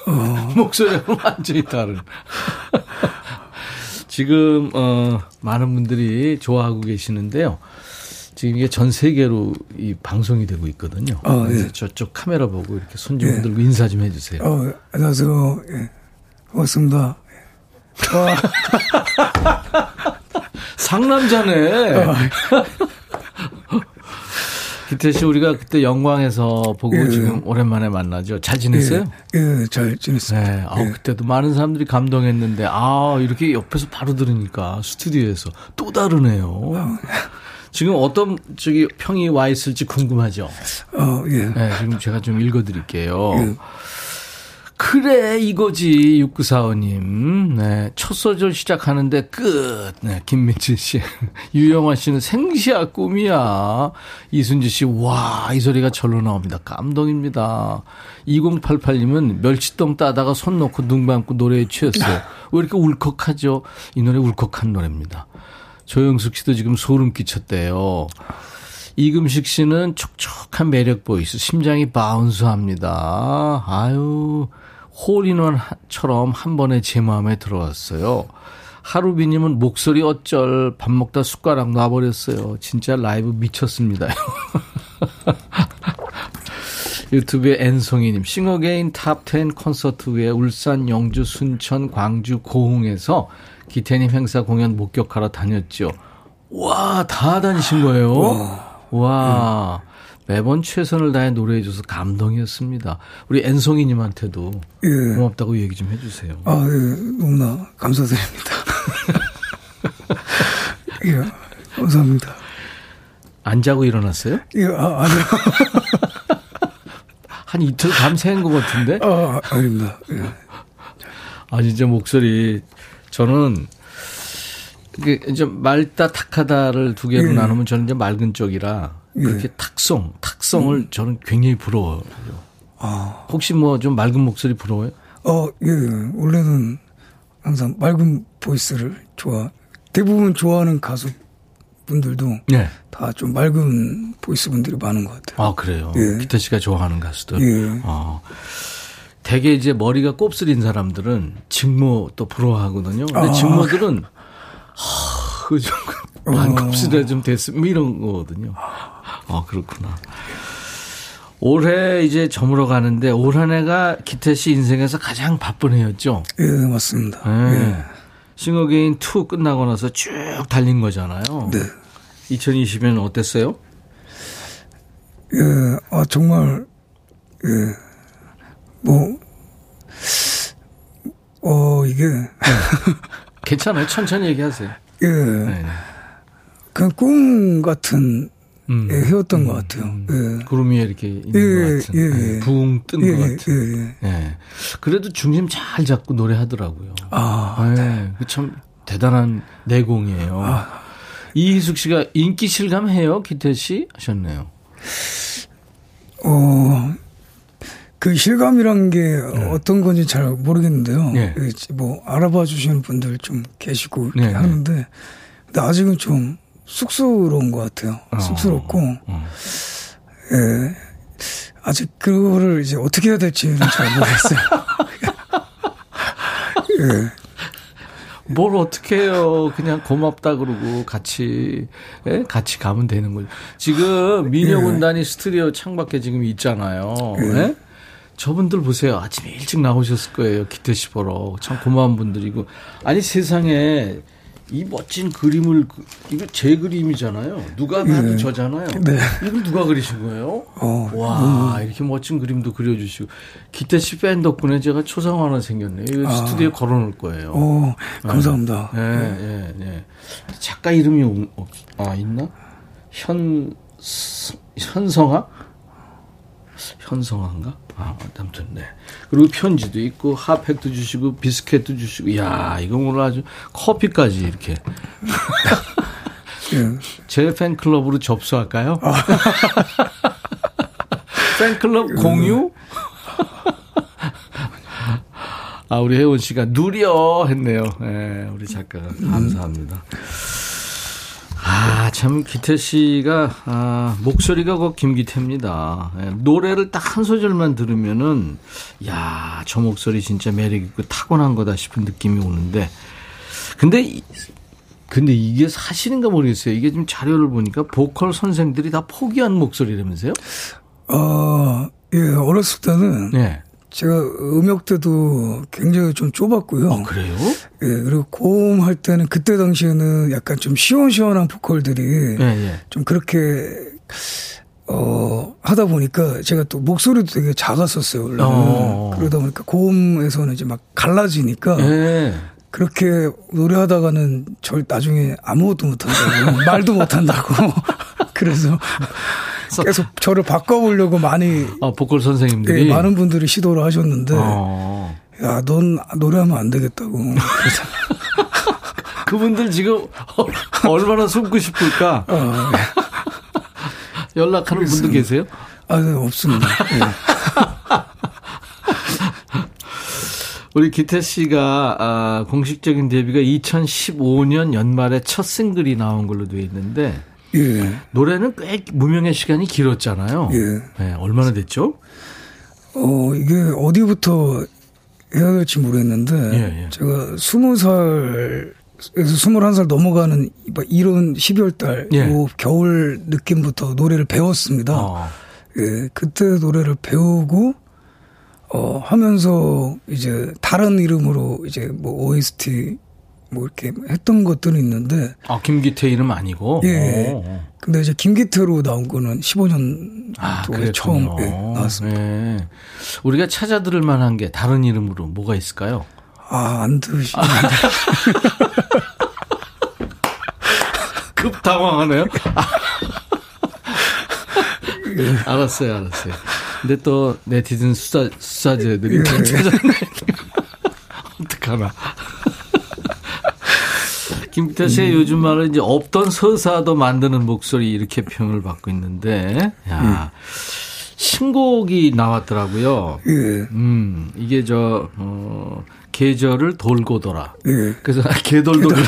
목소리가 완전히 다른. 지금, 어, 많은 분들이 좋아하고 계시는데요. 지금 이게 전 세계로 이 방송이 되고 있거든요. 어, 예. 저쪽 카메라 보고 이렇게 손좀 들고 예. 인사 좀 해주세요. 어, 안녕하세요. 예. 고맙습니다. 상남자네. 어. 기태 씨 우리가 그때 영광에서 보고 예, 지금 오랜만에 만나죠. 잘 지냈어요? 예, 예 잘 지냈습니다. 네, 아 예. 그때도 많은 사람들이 감동했는데 아 이렇게 옆에서 바로 들으니까 스튜디오에서 또 다르네요. 어. 지금 어떤 저기 평이 와 있을지 궁금하죠. 어, 예. 네, 지금 제가 좀 읽어드릴게요. 예. 그래 이거지 6945님. 네. 첫 소절 시작하는데 끝. 네. 김민진 씨. 유영아 씨는 생시야 꿈이야. 이순지 씨. 와, 이 소리가 절로 나옵니다. 감동입니다. 2088님은 멸치똥 따다가 손 놓고 눈 감고 노래에 취했어요. 왜 이렇게 울컥하죠? 이 노래 울컥한 노래입니다. 조영숙 씨도 지금 소름 끼쳤대요. 이금식 씨는 촉촉한 매력 voice, 심장이 bounce합니다. 아유, 홀인원처럼 한 번에 제 마음에 들어왔어요. 하루비님은 목소리 어쩔 밥 먹다 숟가락 놔버렸어요. 진짜 라이브 미쳤습니다. 유튜브에 앤송이님 싱어게인 top10 콘서트 후에 울산, 영주, 순천, 광주, 고흥에서 기태님 행사 공연 목격하러 다녔죠. 와, 다 다니신 거예요? 와. 매번 최선을 다해 노래해줘서 감동이었습니다. 우리 앤송이님한테도 예. 고맙다고 얘기 좀 해주세요. 아, 예. 너무나 감사드립니다. 예, 감사합니다. 안 자고 일어났어요? 예, 아, 아니요. 한 이틀 밤새는 것 같은데? 아, 아닙니다. 예. 아, 진짜 목소리, 저는, 이제 맑다, 탁하다를 두 개로 예. 나누면 저는 이제 맑은 쪽이라, 그렇게 예. 탁성, 탁성을 음. 저는 굉장히 부러워요. 아. 혹시 뭐 좀 맑은 목소리 부러워요? 어, 예. 원래는 항상 맑은 voice를 좋아. 대부분 좋아하는 가수 분들도 네. 다좀 맑은 voice 분들이 많은 것 같아요. 아, 그래요? 예. 기태 씨가 좋아하는 가수들? 예. 아. 대개 이제 머리가 곱슬인 사람들은 직모 또 부러워하거든요. 근데 아. 직모들은, 하, 그좀 반곱슬이 어. 좀 됐으면 뭐 이런 거거든요. 아, 그렇구나. 올해 이제 저물어 가는데 올 한 해가 기태 씨 인생에서 가장 바쁜 해였죠? 예, 맞습니다. 네. 예. 싱어게인 2 끝나고 나서 쭉 달린 거잖아요. 네. 2020년 어땠어요? 예, 아, 정말, 예, 뭐, 어, 이게. 네. 괜찮아요. 천천히 얘기하세요. 예. 네. 그냥 꿈 같은 음. 예, 해왔던 음, 것 같아요. 음. 예. 구름 위에 이렇게 있는 예, 것 같은. 예, 예. 붕 뜬것 예, 같은. 예, 예. 그래도 중심 잘 잡고 노래하더라고요. 아, 네. 참 대단한 내공이에요. 아. 이희숙 씨가 인기 실감해요, 기태 씨 하셨네요. 어, 그 실감이란 게 네. 어떤 건지 잘 모르겠는데요. 네. 뭐 알아봐 주시는 분들 좀 계시고 네, 네. 하는데, 근데 아직은 좀 쑥스러운 것 같아요. 어. 쑥스럽고, 어. 예. 아직 그거를 이제 어떻게 해야 될지는 잘 모르겠어요. 예. 뭘 어떻게 해요. 그냥 고맙다 그러고 같이, 예? 같이 가면 되는 거죠. 지금 미녀군단이 예. 스튜디오 창밖에 지금 있잖아요. 예? 예? 저분들 보세요. 아침에 일찍 나오셨을 거예요. 기태 씨 보러. 참 고마운 분들이고. 아니 세상에 이 멋진 그림을 그, 이거 제 그림이잖아요. 누가 봐도 네. 저잖아요. 네. 이걸 누가 그리신 거예요? 어. 와 음. 이렇게 멋진 그림도 그려주시고 기태 씨팬 덕분에 제가 초상 하나 생겼네요. 이거 아. 스튜디오에 걸어놓을 거예요. 어, 감사합니다. 네, 네, 네. 작가 이름이 아 있나? 현 현성아? 현성아인가? 아, 아무튼, 네. 그리고 편지도 있고, 핫팩도 주시고, 비스켓도 주시고, 이야, 이거 오늘 아주 커피까지 이렇게. 예. 제 팬클럽으로 접수할까요? 아. 팬클럽 공유? 아, 우리 혜원 씨가 누려 했네요. 네, 우리 작가가. 감사합니다. 아, 참, 기태 씨가, 아, 목소리가 그 김기태입니다. 예, 노래를 딱 한 소절만 들으면은, 야, 저 목소리 진짜 매력있고 타고난 거다 싶은 느낌이 오는데, 근데, 근데 이게 사실인가 모르겠어요. 이게 지금 자료를 보니까 보컬 선생들이 다 포기한 목소리라면서요? 어, 예, 어렸을 때는. 네. 제가 음역 대도 굉장히 좀 좁았고요. 아, 그래요? 예, 그리고 고음 할 때는 그때 당시에는 약간 좀 시원시원한 보컬들이 예, 예. 좀 그렇게 어 하다 보니까 제가 또 목소리도 되게 작았었어요. 원래는. 어. 그러다 보니까 고음에서는 이제 막 갈라지니까 예. 그렇게 노래하다가는 절 나중에 아무것도 못한다고 말도 못한다고 그래서 계속 저를 바꿔보려고 많이 아, 보컬 선생님들이 네, 많은 분들이 시도를 하셨는데 어. 야넌 노래하면 안 되겠다고 그분들 지금 얼마나 숨고 싶을까 어, 네. 연락하는. 분도 계세요? 아, 네, 없습니다. 네. 우리 기태 씨가 아, 공식적인 데뷔가 2015년 연말에 첫 싱글이 나온 걸로 되어 있는데 예. 노래는 꽤 무명의 시간이 길었잖아요. 예. 네, 얼마나 됐죠? 어, 이게 어디부터 해야 될지 모르겠는데 예, 예. 제가 20살 에서 21살 넘어가는 이런 12월 달, 예. 겨울 느낌부터 노래를 배웠습니다. 어. 예, 그때 노래를 배우고, 어, 하면서 이제 다른 이름으로 이제 뭐 OST 뭐 이렇게 했던 것들은 있는데. 아, 김기태 이름 아니고? 예. 오. 근데 이제 김기태로 나온 거는 15년 아, 처음 예, 나왔습니다. 예. 우리가 찾아 들을 만한 게 다른 이름으로 뭐가 있을까요? 아, 안 드시는데. 급 당황하네요. 예. 알았어요, 알았어요. 근데 또 네티즌 수사, 수사제들이 예. 찾아내. 어떡하나. 김태 씨의 음. 요즘 말은 이제 없던 서사도 만드는 목소리 이렇게 평을 받고 있는데, 야. 음. 신곡이 나왔더라고요. 예. 음, 이게 저, 어, 계절을 돌고 돌아. 예. 그래서 개돌돌.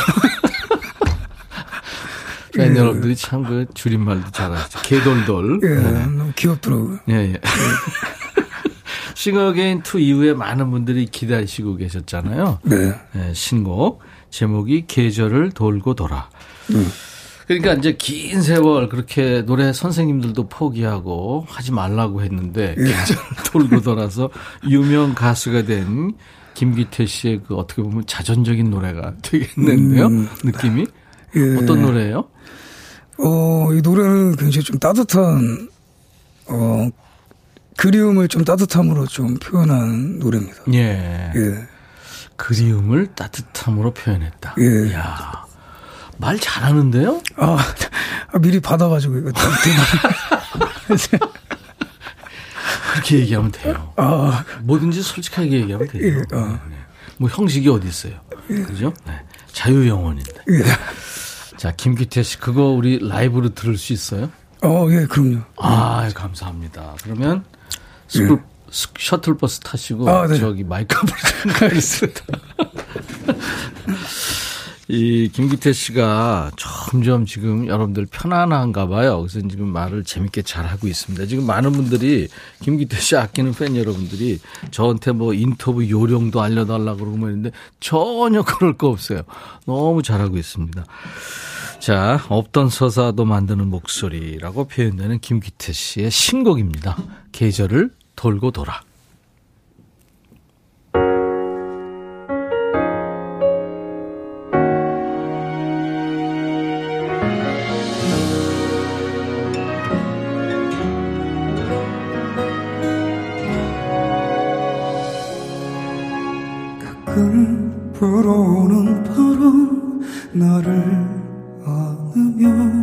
팬 예. 여러분들이 참 그 줄임말도 잘하시죠. 개돌돌. 예, 네. 너무 귀엽더라고요. 예, 예. 싱어게인 2 이후에 많은 분들이 기다리시고 계셨잖아요. 네. 네 신곡. 제목이 계절을 돌고 돌아. 음. 그러니까 이제 긴 세월 그렇게 노래 선생님들도 포기하고 하지 말라고 했는데 예. 계절 돌고 돌아서 유명 가수가 된 김기태 씨의 그 어떻게 보면 자전적인 노래가 되겠는데요. 음. 느낌이 예. 어떤 노래예요? 어, 이 노래는 굉장히 좀 따뜻한 어 그리움을 좀 따뜻함으로 좀 표현한 노래입니다. 예. 예. 그리움을 따뜻함으로 표현했다. 예. 야. 말 잘하는데요? 아, 아 미리 받아가지고 이거 그렇게 얘기하면 돼요. 아, 뭐든지 솔직하게 얘기하면 돼요. 예, 어. 네. 뭐 형식이 어디 있어요? 예. 그죠? 네. 자유 영혼인데. 예. 자, 김기태 씨 그거 우리 라이브로 들을 수 있어요? 어, 예, 그럼요. 아, 감사합니다. 그러면 스쿨 예. 셔틀버스 타시고 아, 네. 저기 마이크 한번 가겠습니다. 이 김기태 씨가 점점 지금 여러분들 편안한가 봐요. 그래서 지금 말을 재밌게 잘 하고 있습니다. 지금 많은 분들이 김기태 씨 아끼는 팬 여러분들이 저한테 뭐 인터뷰 요령도 알려달라고 그러고 뭐 있는데 전혀 그럴 거 없어요. 너무 잘하고 있습니다. 자, 없던 서사도 만드는 목소리라고 표현되는 김기태 씨의 신곡입니다. 계절을 돌고 돌아. 불어오는 바람 나를 안으면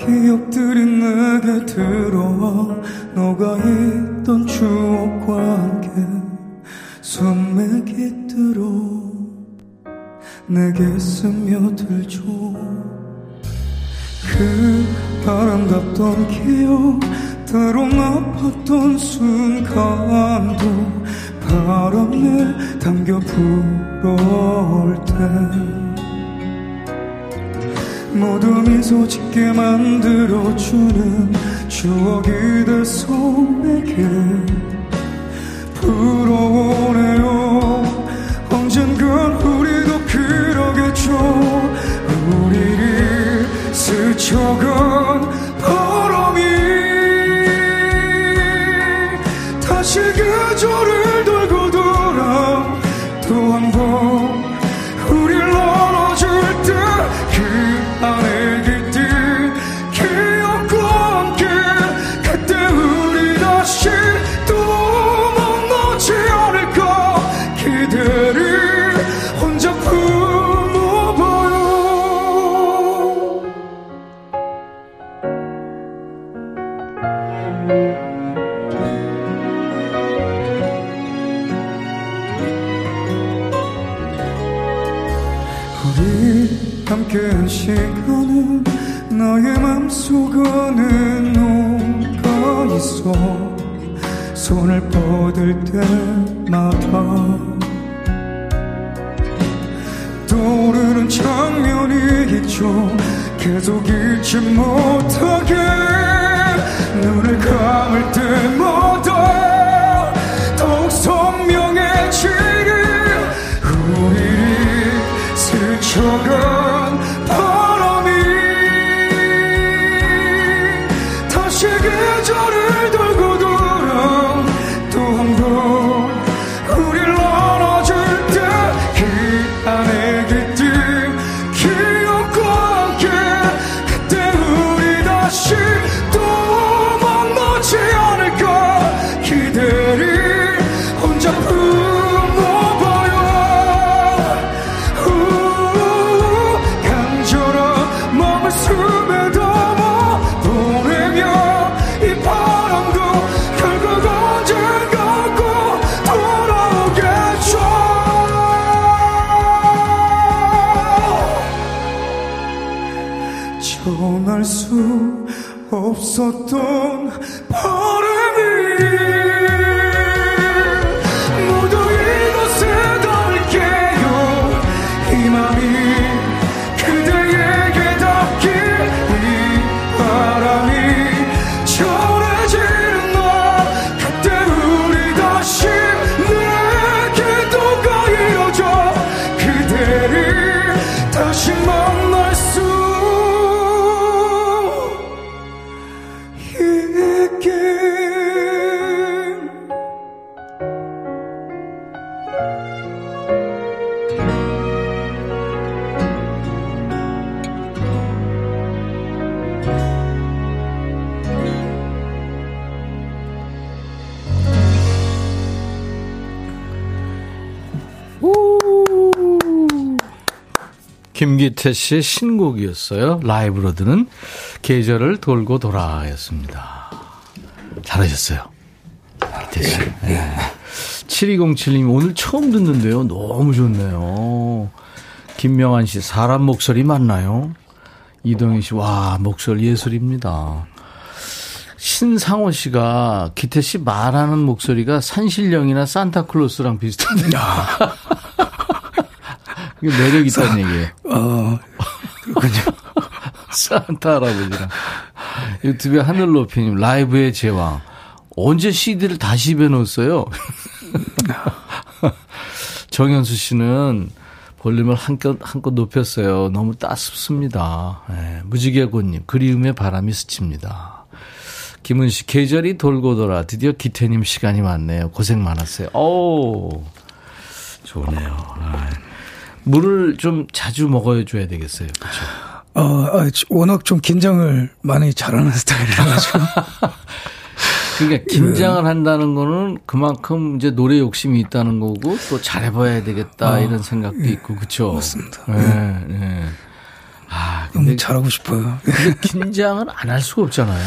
기억들이 내게 들어와 너가 있던 추억과 함께 숨에 깃들어 내게 스며들죠. 그 아름답던 기억 때론 아팠던 순간도 바람에 담겨 불어올 때 모두 미소 짓게 만들어주는 추억이 돼서 내게. 불어오네요. 언젠간 우리도 그러겠죠. 우리를 스쳐간 때마다 떠오르는 장면이 있죠. 계속 잊지 못하게 김기태 씨의 신곡이었어요. 라이브로 드는 계절을 돌고 돌아였습니다. 잘하셨어요. 기태 씨. 네. 7207님 오늘 처음 듣는데요. 너무 좋네요. 김명환 씨 사람 목소리 맞나요? 이동희 씨 와 목소리 예술입니다. 신상호 씨가 기태 씨 말하는 목소리가 산신령이나 산타클로스랑 비슷한데. 이게 매력 있다는 얘기예요. 어, 그렇군요. 산타 할아버지랑. 유튜브에 하늘 높이님, 라이브의 제왕. 언제 CD를 다시 입혀놓았어요? 정현수 씨는 볼륨을 한껏, 한껏 높였어요. 너무 따숩습니다. 네, 무지개고님, 그리움의 바람이 스칩니다. 김은 씨, 계절이 돌고 돌아. 드디어 기태님 시간이 많네요. 고생 많았어요. 오 좋네요. 아. 물을 좀 자주 먹어줘야 되겠어요. 그렇죠? 어, 아, 워낙 좀 긴장을 많이 잘하는 스타일이라 가지고. 그러니까 긴장을 한다는 거는 그만큼 이제 노래 욕심이 있다는 거고 또 잘해봐야 되겠다 어, 이런 생각도 예, 있고 그렇죠. 맞습니다. 네, 네. 아, 근데 잘하고 싶어요. 근데 긴장은 안 할 수가 없잖아요.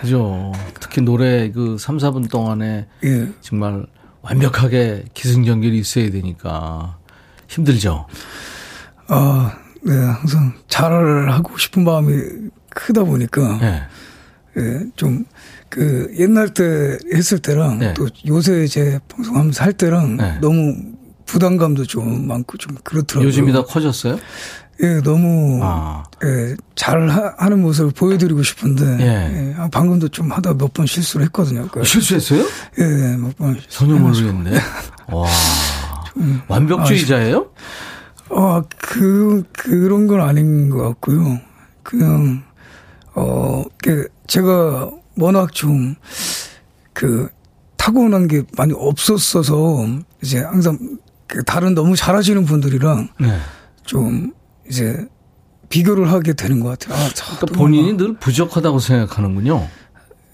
그죠. 특히 노래 그 3, 4분 동안에 예. 정말 완벽하게 기승전결이 있어야 되니까. 힘들죠? 어, 네, 항상 잘 하고 싶은 마음이 크다 보니까, 네. 예, 좀, 그, 옛날 때 했을 때랑, 네. 또 요새 이제 방송하면서 할 때랑 네. 너무 부담감도 좀 많고 좀 그렇더라고요. 요즘이 더 커졌어요? 예, 너무 아. 예, 잘 하, 는 모습을 보여드리고 싶은데 예. 예, 아, 방금도 좀 하다 몇 번 실수를 했거든요. 그, 실수했어요? 예, 몇 번. 전혀 모르겠네. 와, 완벽주의자예요? 어, 그 그런 건 아닌 것 같고요. 그냥 어, 그 제가 워낙 좀 그 타고난 게 많이 없었어서 이제 항상 그 다른 너무 잘하시는 분들이랑 네. 좀 이제 비교를 하게 되는 것 같아요. 아, 그러니까 본인이 늘 부족하다고 생각하는군요.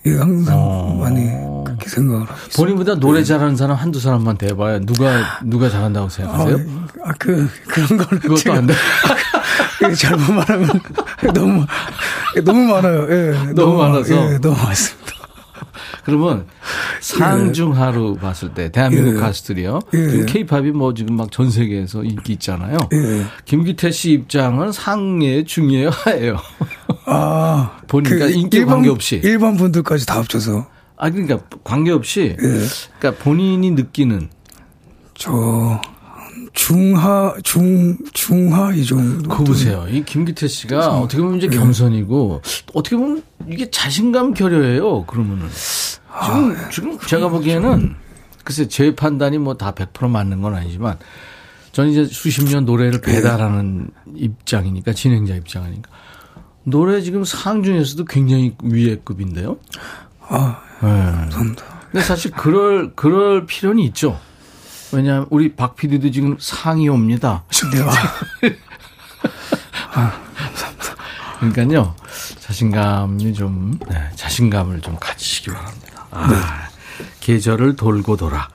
예, 항상 어. 많이 그렇게 생각을 하고 있어요. 본인보다 노래 네. 잘하는 사람 한두 사람만 대봐야 누가 누가 잘한다고 생각하세요? 아, 아그 그런 걸 그것도 안 돼. 잘못 말하면 너무 너무 많아요. 예, 너무, 너무 많아서 예, 너무 많습니다. 그러면 상중하로 예. 봤을 때 대한민국 예. 가수들이요. 예. 케이팝이 뭐 지금 막 전 세계에서 인기 있잖아요. 예. 김기태 씨 입장은 상예, 중예, 하예요. 아, 보니까 그 인기 일반, 관계없이 일반 분들까지 다 합쳐서. 아 그러니까 관계없이 예. 그러니까 본인이 느끼는 저 중하 중 중하 이 정도. 그 보세요. 이 김기태 씨가 그렇죠. 어떻게 보면 이제 겸손이고 어떻게 보면 이게 자신감 결여예요. 그러면은 지금 아, 지금 제가 보기에는 글쎄 제 판단이 뭐 다 100% 맞는 건 아니지만 저는 이제 수십 년 노래를 배달하는 입장이니까 진행자 입장이니까 노래 지금 상 중에서도 굉장히 위의 급인데요. 아, 네. 감사합니다. 근데 사실 그럴 그럴 필요는 있죠. 왜냐하면 우리 박 PD도 지금 상이 옵니다. 네. 아, 그러니까요 자신감이 좀 네, 자신감을 좀 가지시기 바랍니다. 아, 네. 계절을 돌고 돌아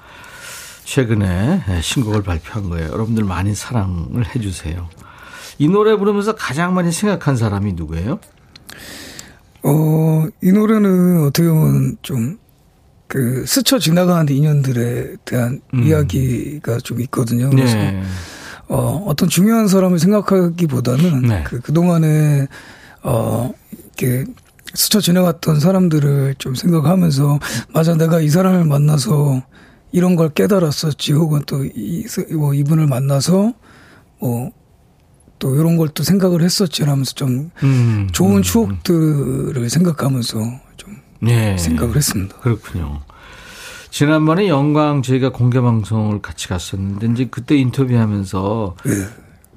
최근에 네, 신곡을 발표한 거예요. 여러분들 많이 사랑을 해주세요. 이 노래 부르면서 가장 많이 생각한 사람이 누구예요? 어, 이 노래는 어떻게 보면 좀 그 스쳐 지나가는 인연들에 대한 음. 이야기가 좀 있거든요. 그래서 네. 어, 어떤 중요한 사람을 생각하기보다는 네. 그 그동안에 어 이렇게 스쳐 지나갔던 사람들을 좀 생각하면서 맞아 내가 이 사람을 만나서 이런 걸 깨달았었지 혹은 또 이, 뭐 이분을 만나서 뭐 또 이런 걸 또 생각을 했었지 하면서 좀 음, 좋은 음, 추억들을 생각하면서 좀 네. 생각을 했습니다. 그렇군요. 지난번에 영광 저희가 공개 방송을 같이 갔었는데 이제 그때 인터뷰하면서 네.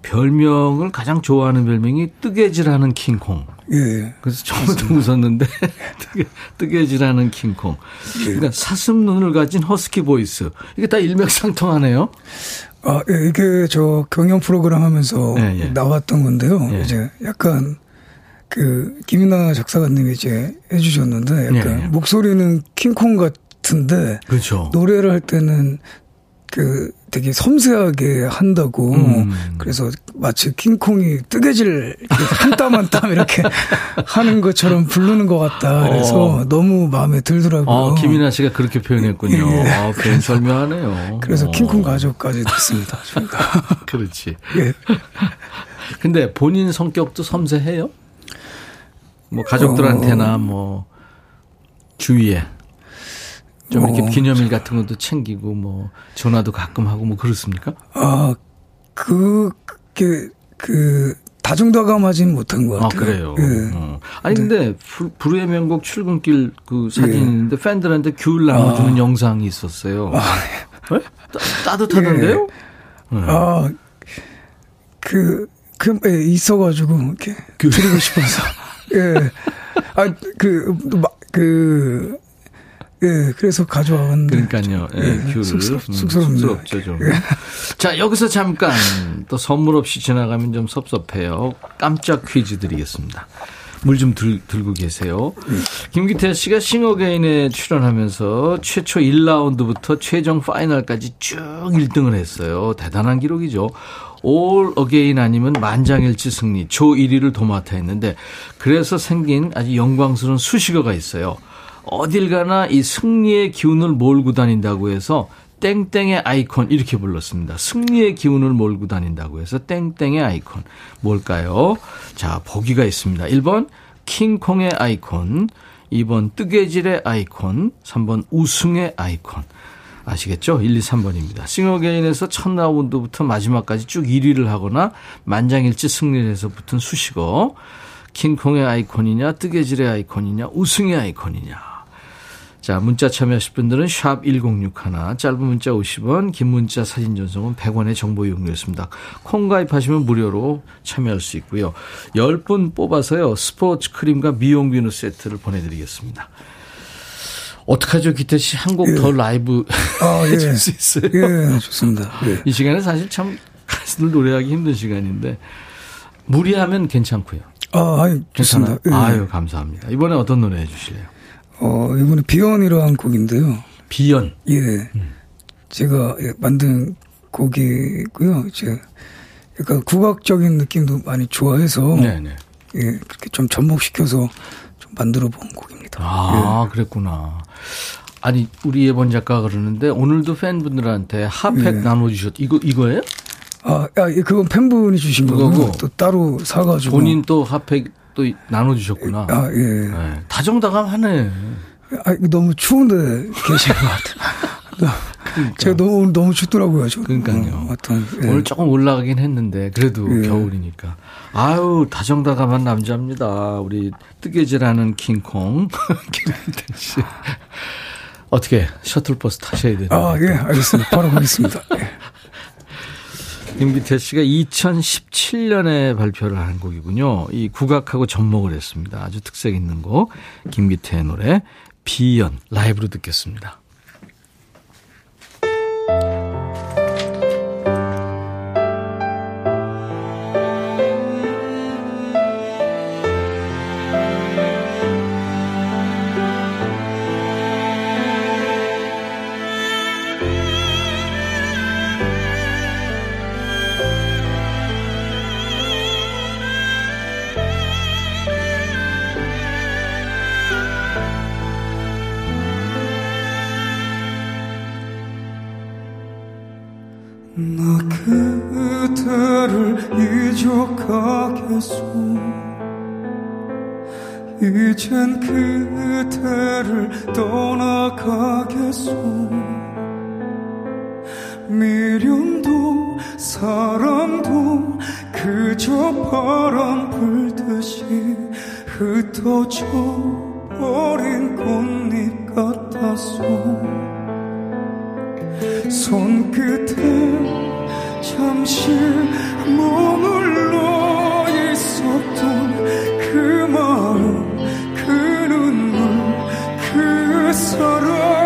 별명을 가장 좋아하는 별명이 뜨개질하는 킹콩. 예. 그래서 처음부터 웃었는데 뜨개, 질하는 킹콩. 예. 그러니까 사슴 눈을 가진 허스키 voice. 이게 다 일맥상통하네요. 아, 예, 이게 저 경연 프로그램 하면서 예, 예. 나왔던 건데요. 예. 이제 약간 그 김이나 작사가님이 이제 해주셨는데 약간 예, 예. 목소리는 킹콩 같은데 그렇죠. 노래를 할 때는 그 되게 섬세하게 한다고 음. 그래서 마치 킹콩이 뜨개질 한 땀 한 땀 이렇게 하는 것처럼 부르는 것 같다 그래서 어. 너무 마음에 들더라고요. 어, 김이나 씨가 그렇게 표현했군요. 예. 아, 표현 설명하네요. 그래서 어. 킹콩 가족까지 됐습니다. 그렇지. 예. 근데 본인 성격도 섬세해요? 뭐 가족들한테나 어. 뭐 주위에 좀 이렇게 어. 기념일 같은 것도 챙기고 뭐 전화도 가끔 하고 뭐 그렇습니까? 아, 그, 그, 그, 다정다감하진 못한 것 같아요. 아, 그래요? 예. 어. 아니, 네. 근데, 불의 명곡 출근길 그 사진이 예. 있는데 팬들한테 귤 나눠주는 아. 영상이 있었어요. 아, 네? 따, 뜻하던데요 예. 네. 아, 그, 그, 예, 있어가지고, 이렇게. 귤. 드리고 싶어서. 예. 아, 그, 그, 예, 그래서 가져왔는데. 그러니까요. 예, 예 귤을. 쑥스럽, 음, 쑥스럽죠, 좀. 예. 자, 여기서 잠깐 또 선물 없이 지나가면 좀 섭섭해요. 깜짝 퀴즈 드리겠습니다. 물 좀 들고 계세요. 음. 김기태 씨가 싱어게인에 출연하면서 최초 1라운드부터 최종 final까지 쭉 1등을 했어요. 대단한 기록이죠. all again 아니면 만장일치 승리, 조 1위를 도맡아 했는데 그래서 생긴 아주 영광스러운 수식어가 있어요. 어딜 가나 이 승리의 기운을 몰고 다닌다고 해서 땡땡의 아이콘 이렇게 불렀습니다. 승리의 기운을 몰고 다닌다고 해서 땡땡의 아이콘 뭘까요? 자, 보기가 있습니다. 1번 킹콩의 아이콘, 2번 뜨개질의 아이콘, 3번 우승의 아이콘. 아시겠죠? 1, 2, 3번입니다. 싱어게인에서 첫 라운드부터 마지막까지 쭉 1위를 하거나 만장일치 승리를 해서 붙은 수식어. 킹콩의 아이콘이냐, 뜨개질의 아이콘이냐, 우승의 아이콘이냐. 자, 문자 참여하실 분들은 샵 1061, 짧은 문자 50원, 긴 문자 사진 전송은 100원의 정보 이용료였습니다. 콩 가입하시면 무료로 참여할 수 있고요. 10분 뽑아서요, 스포츠 크림과 미용 비누 세트를 보내드리겠습니다. 어떡하죠, 기태 씨? 한 곡더 예. 라이브 아, 예. 해줄 수 있어요? 예, 좋습니다. 예. 이 시간에 사실 참 가수들 노래하기 힘든 시간인데, 무리하면 괜찮고요. 아, 아유, 좋습니다. 예. 아유, 감사합니다. 이번에 어떤 노래 해주실래요? 어, 이번에 비연이라는 곡인데요. 비연? 예. 음. 제가 예, 만든 곡이고요. 제가 약간 국악적인 느낌도 많이 좋아해서. 네네. 예, 그렇게 좀 접목시켜서 좀 만들어 본 곡입니다. 아, 예. 그랬구나. 아니, 우리 예번 작가가 그러는데 오늘도 팬분들한테 핫팩 예. 나눠 주셨, 이거, 이거예요? 아, 아, 예, 그건 팬분이 주신 거고 또 따로 사 가지고. 본인 또 핫팩 또 나눠주셨구나. 아, 예. 네. 다정다감하네. 아, 너무 추운데 계신 것 같아요. 그러니까. 제가 너무 너무 춥더라고요. 저. 그러니까요. 어, 어떤, 예. 오늘 조금 올라가긴 했는데 그래도 예. 겨울이니까. 아유 다정다감한 남자입니다. 우리 뜨개질하는 킹콩 김현태 씨. 어떻게 셔틀버스 타셔야 되나요? 아, 예, 알겠습니다. 바로 가겠습니다. 예. 김기태 씨가 2017년에 발표를 한 곡이군요. 이 국악하고 접목을 했습니다. 아주 특색 있는 곡. 김기태의 노래 비연 라이브로 듣겠습니다. 잊어가겠소. 이젠 그대를 떠나가겠소. 미련도 사랑도 그저 바람 불듯이 흩어져 버린 꽃잎 같았소 손끝에 잠시 머물러 있었던 그 마음 그 눈물 그 사랑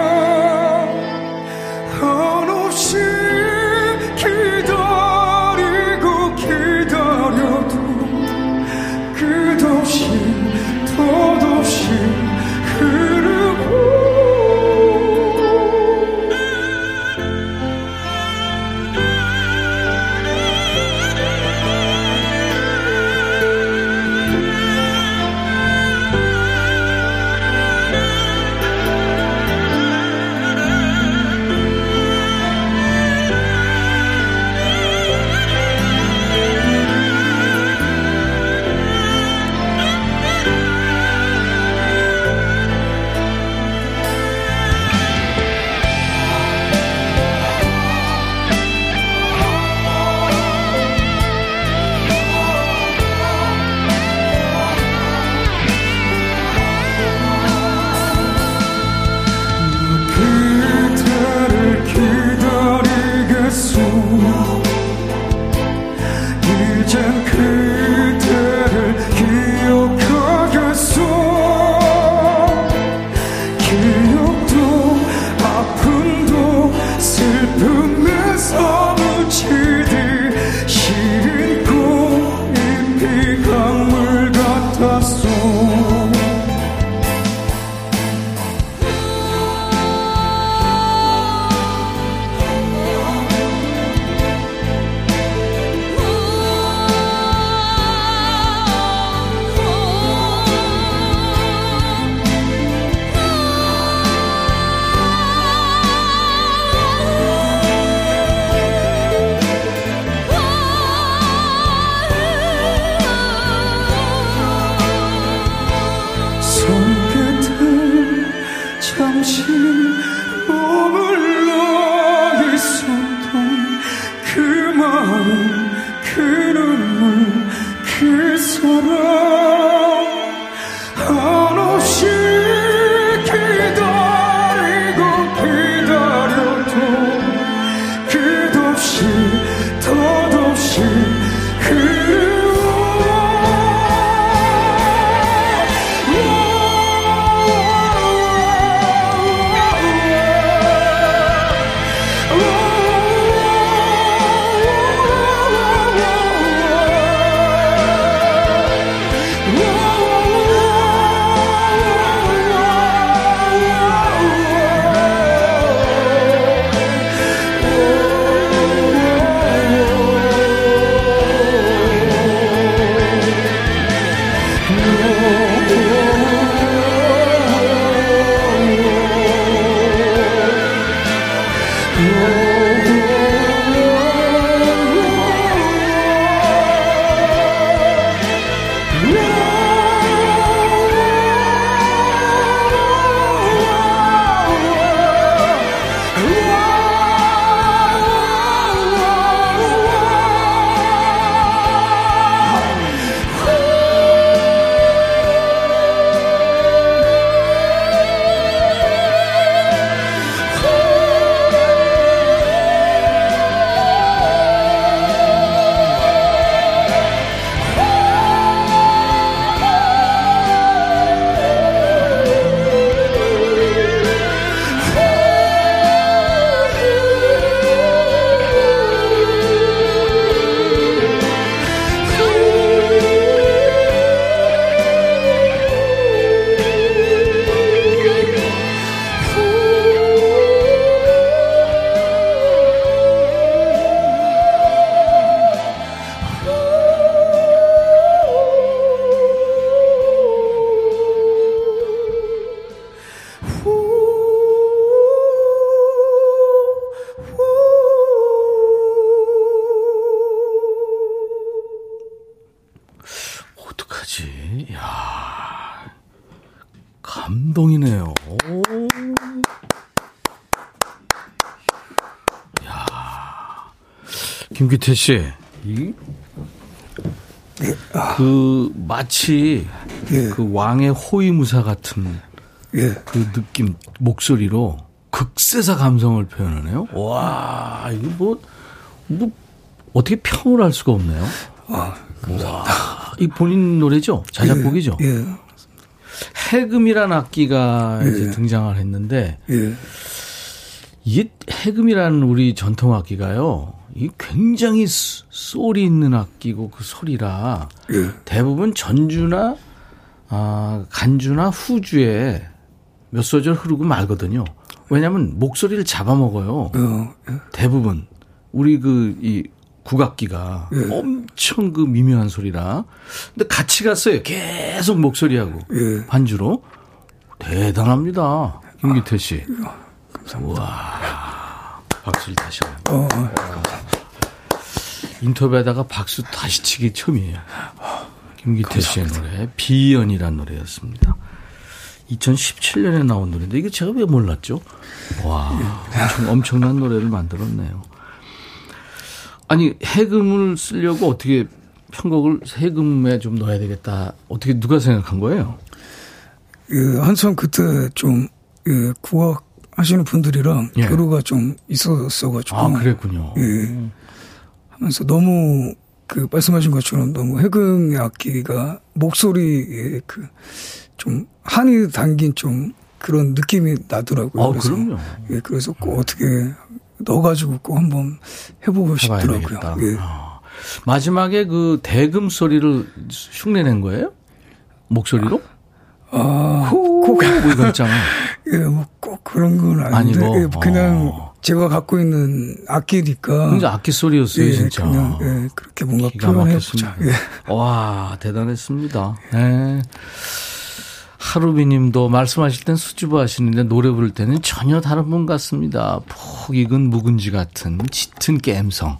김기태 씨, 이, 그 마치 예. 그 왕의 호위무사 같은 예. 그 느낌 목소리로 극세사 감성을 표현하네요. 와 이거 뭐, 뭐 어떻게 평을 할 수가 없네요. 아, 와, 이 본인 노래죠? 자작곡이죠? 예. 예. 해금이란 악기가 예. 이제 등장을 했는데 예. 이게 해금이라는 우리 전통 악기가요. 이 굉장히 소리 있는 악기고 그 소리라 예. 대부분 전주나 아, 간주나 후주에 몇 소절 흐르고 말거든요. 왜냐하면 목소리를 잡아먹어요. 어, 예. 대부분 우리 그 이 국악기가 예. 엄청 그 미묘한 소리라. 근데 같이 갔어요. 계속 목소리하고 예. 반주로 대단합니다. 김기태 씨. 아, 감사합니다. 와 박수를 다시 한번. 어, 어. 인터뷰하다가 박수 다시 치기 처음이에요. 김기태 씨의 노래 비연이란 노래였습니다. 2017년에 나온 노래인데 이게 제가 왜 몰랐죠? 와 엄청, 엄청 난 노래를 만들었네요. 아니 해금을 쓰려고 어떻게 편곡을 해금에 좀 넣어야 되겠다. 어떻게 누가 생각한 거예요? 그 한참 그때 좀그 국악 하시는 분들이랑 예. 교류가 좀 있었어가지고. 아 그랬군요. 예. 하면서 너무 그 말씀하신 것처럼 너무 해금의 악기가 목소리에 그 좀 한이 담긴 좀 그런 느낌이 나더라고요. 아, 그래서 그럼요. 예, 그래서 꼭 어떻게 넣어가지고 꼭 한번 해보고 싶더라고요. 예. 아. 마지막에 그 대금 소리를 흉내낸 거예요? 목소리로? 아, 꼭, 뭐 이거 있잖아. 예, 뭐 꼭 그런 건 아닌데, 아니고, 예, 그냥 어. 제가 갖고 있는 악기니까. 진짜 악기 소리였어요, 예, 진짜. 그냥, 예, 그렇게 뭔가 표현해보자. 예. 와, 대단했습니다. 네. 하루비 님도 말씀하실 땐 수줍어 하시는데 노래 부를 때는 전혀 다른 분 같습니다. 폭 익은 묵은지 같은 짙은 갬성.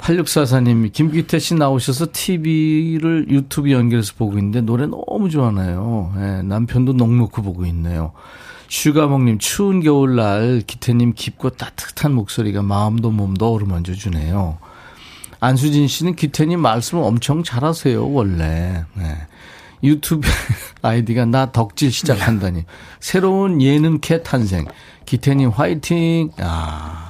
8644님, 김기태 씨 나오셔서 TV를 유튜브 연결해서 보고 있는데 노래 너무 좋아하네요. 네, 남편도 넉넉히 보고 있네요. 슈가몽님, 추운 겨울날 기태님 깊고 따뜻한 목소리가 마음도 몸도 어루만져 주네요. 안수진 씨는 기태님 말씀을 엄청 잘하세요, 원래. 네. 유튜브 아이디가 나 덕질 시작한다니. 새로운 예능캐 탄생. 기태님 화이팅! 아.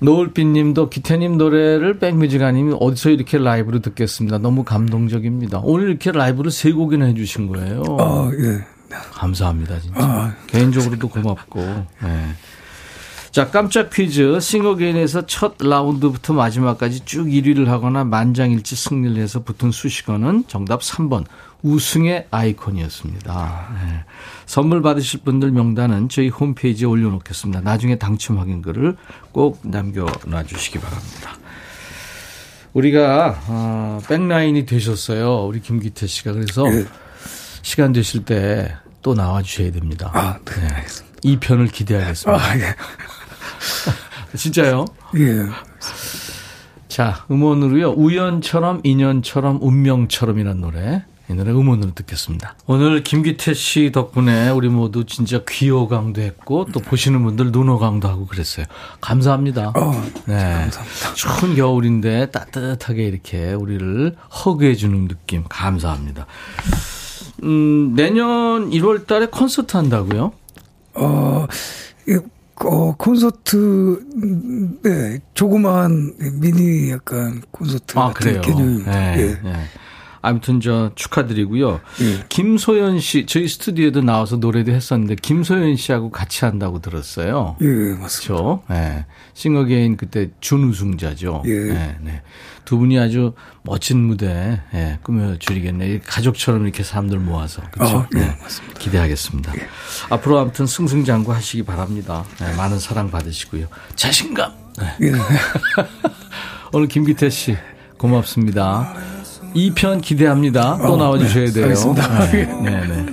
노을빛님도 기태님 노래를 백뮤직 아니면 어디서 이렇게 라이브로 듣겠습니다. 너무 감동적입니다. 오늘 이렇게 라이브를 세 곡이나 해주신 거예요. 아, 예. 감사합니다, 진짜. 아, 개인적으로도 고맙고. 네. 자, 깜짝 퀴즈. 싱어게인에서 첫 라운드부터 마지막까지 쭉 1위를 하거나 만장일치 승리를 해서 붙은 수식어는 정답 3번. 우승의 아이콘이었습니다. 네. 선물 받으실 분들 명단은 저희 홈페이지에 올려놓겠습니다. 나중에 당첨 확인글을 꼭 남겨놔 주시기 바랍니다. 우리가 어, 백라인이 되셨어요. 우리 김기태 씨가 그래서 네. 시간 되실 때 또 나와 주셔야 됩니다. 아, 네. 네. 2편을 기대하겠습니다. 아, 예. 진짜요? 예. 자, 음원으로요. 우연처럼, 인연처럼, 운명처럼이라는 노래. 이 노래 음원으로 듣겠습니다. 오늘 김기태 씨 덕분에 우리 모두 진짜 귀호강도 했고 또 보시는 분들 눈호강도 하고 그랬어요. 감사합니다. 어, 네. 감사합니다. 추운 겨울인데 따뜻하게 이렇게 우리를 허그해 주는 느낌 감사합니다. 음, 내년 1월 달에 콘서트 한다고요? 어, 어, 콘서트, 네, 조그마한 미니 약간 콘서트 아, 같은 개념. 네, 예. 네. 아무튼 저 축하드리고요. 예. 김소연 씨 저희 스튜디오에도 나와서 노래도 했었는데 김소연 씨하고 같이 한다고 들었어요. 예, 맞습니다. 그렇죠? 네. 싱어게인 그때 준우승자죠. 예. 네, 네. 두 분이 아주 멋진 무대 예, 꾸며주리겠네. 가족처럼 이렇게 사람들 모아서 그렇죠? 아, 예, 네. 맞습니다. 기대하겠습니다. 예. 앞으로 아무튼 승승장구 하시기 바랍니다. 네, 많은 사랑 받으시고요. 자신감. 네. 예. 오늘 김기태 씨 고맙습니다. 2편 기대합니다. 또 어, 나와주셔야 네, 돼요. 알겠습니다. 네, 네. 네.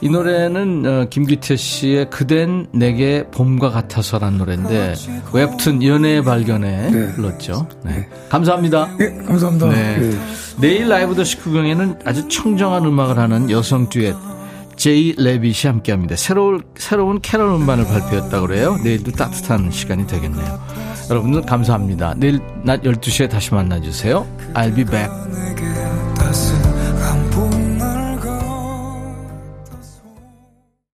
이 노래는 어, 김기태 씨의 그댄 내게 봄과 같아서란 노래인데 웹툰 연애의 발견에 네. 불렀죠. 네. 감사합니다. 네, 감사합니다. 네. 네. 내일 라이브 더 식구경에는 아주 청정한 음악을 하는 여성 듀엣 제이 레빗이 함께합니다. 새로운 새로운 캐럴 음반을 발표했다고 그래요. 내일도 따뜻한 시간이 되겠네요. 여러분들 감사합니다. 내일 낮 12시에 다시 만나주세요. I'll be back.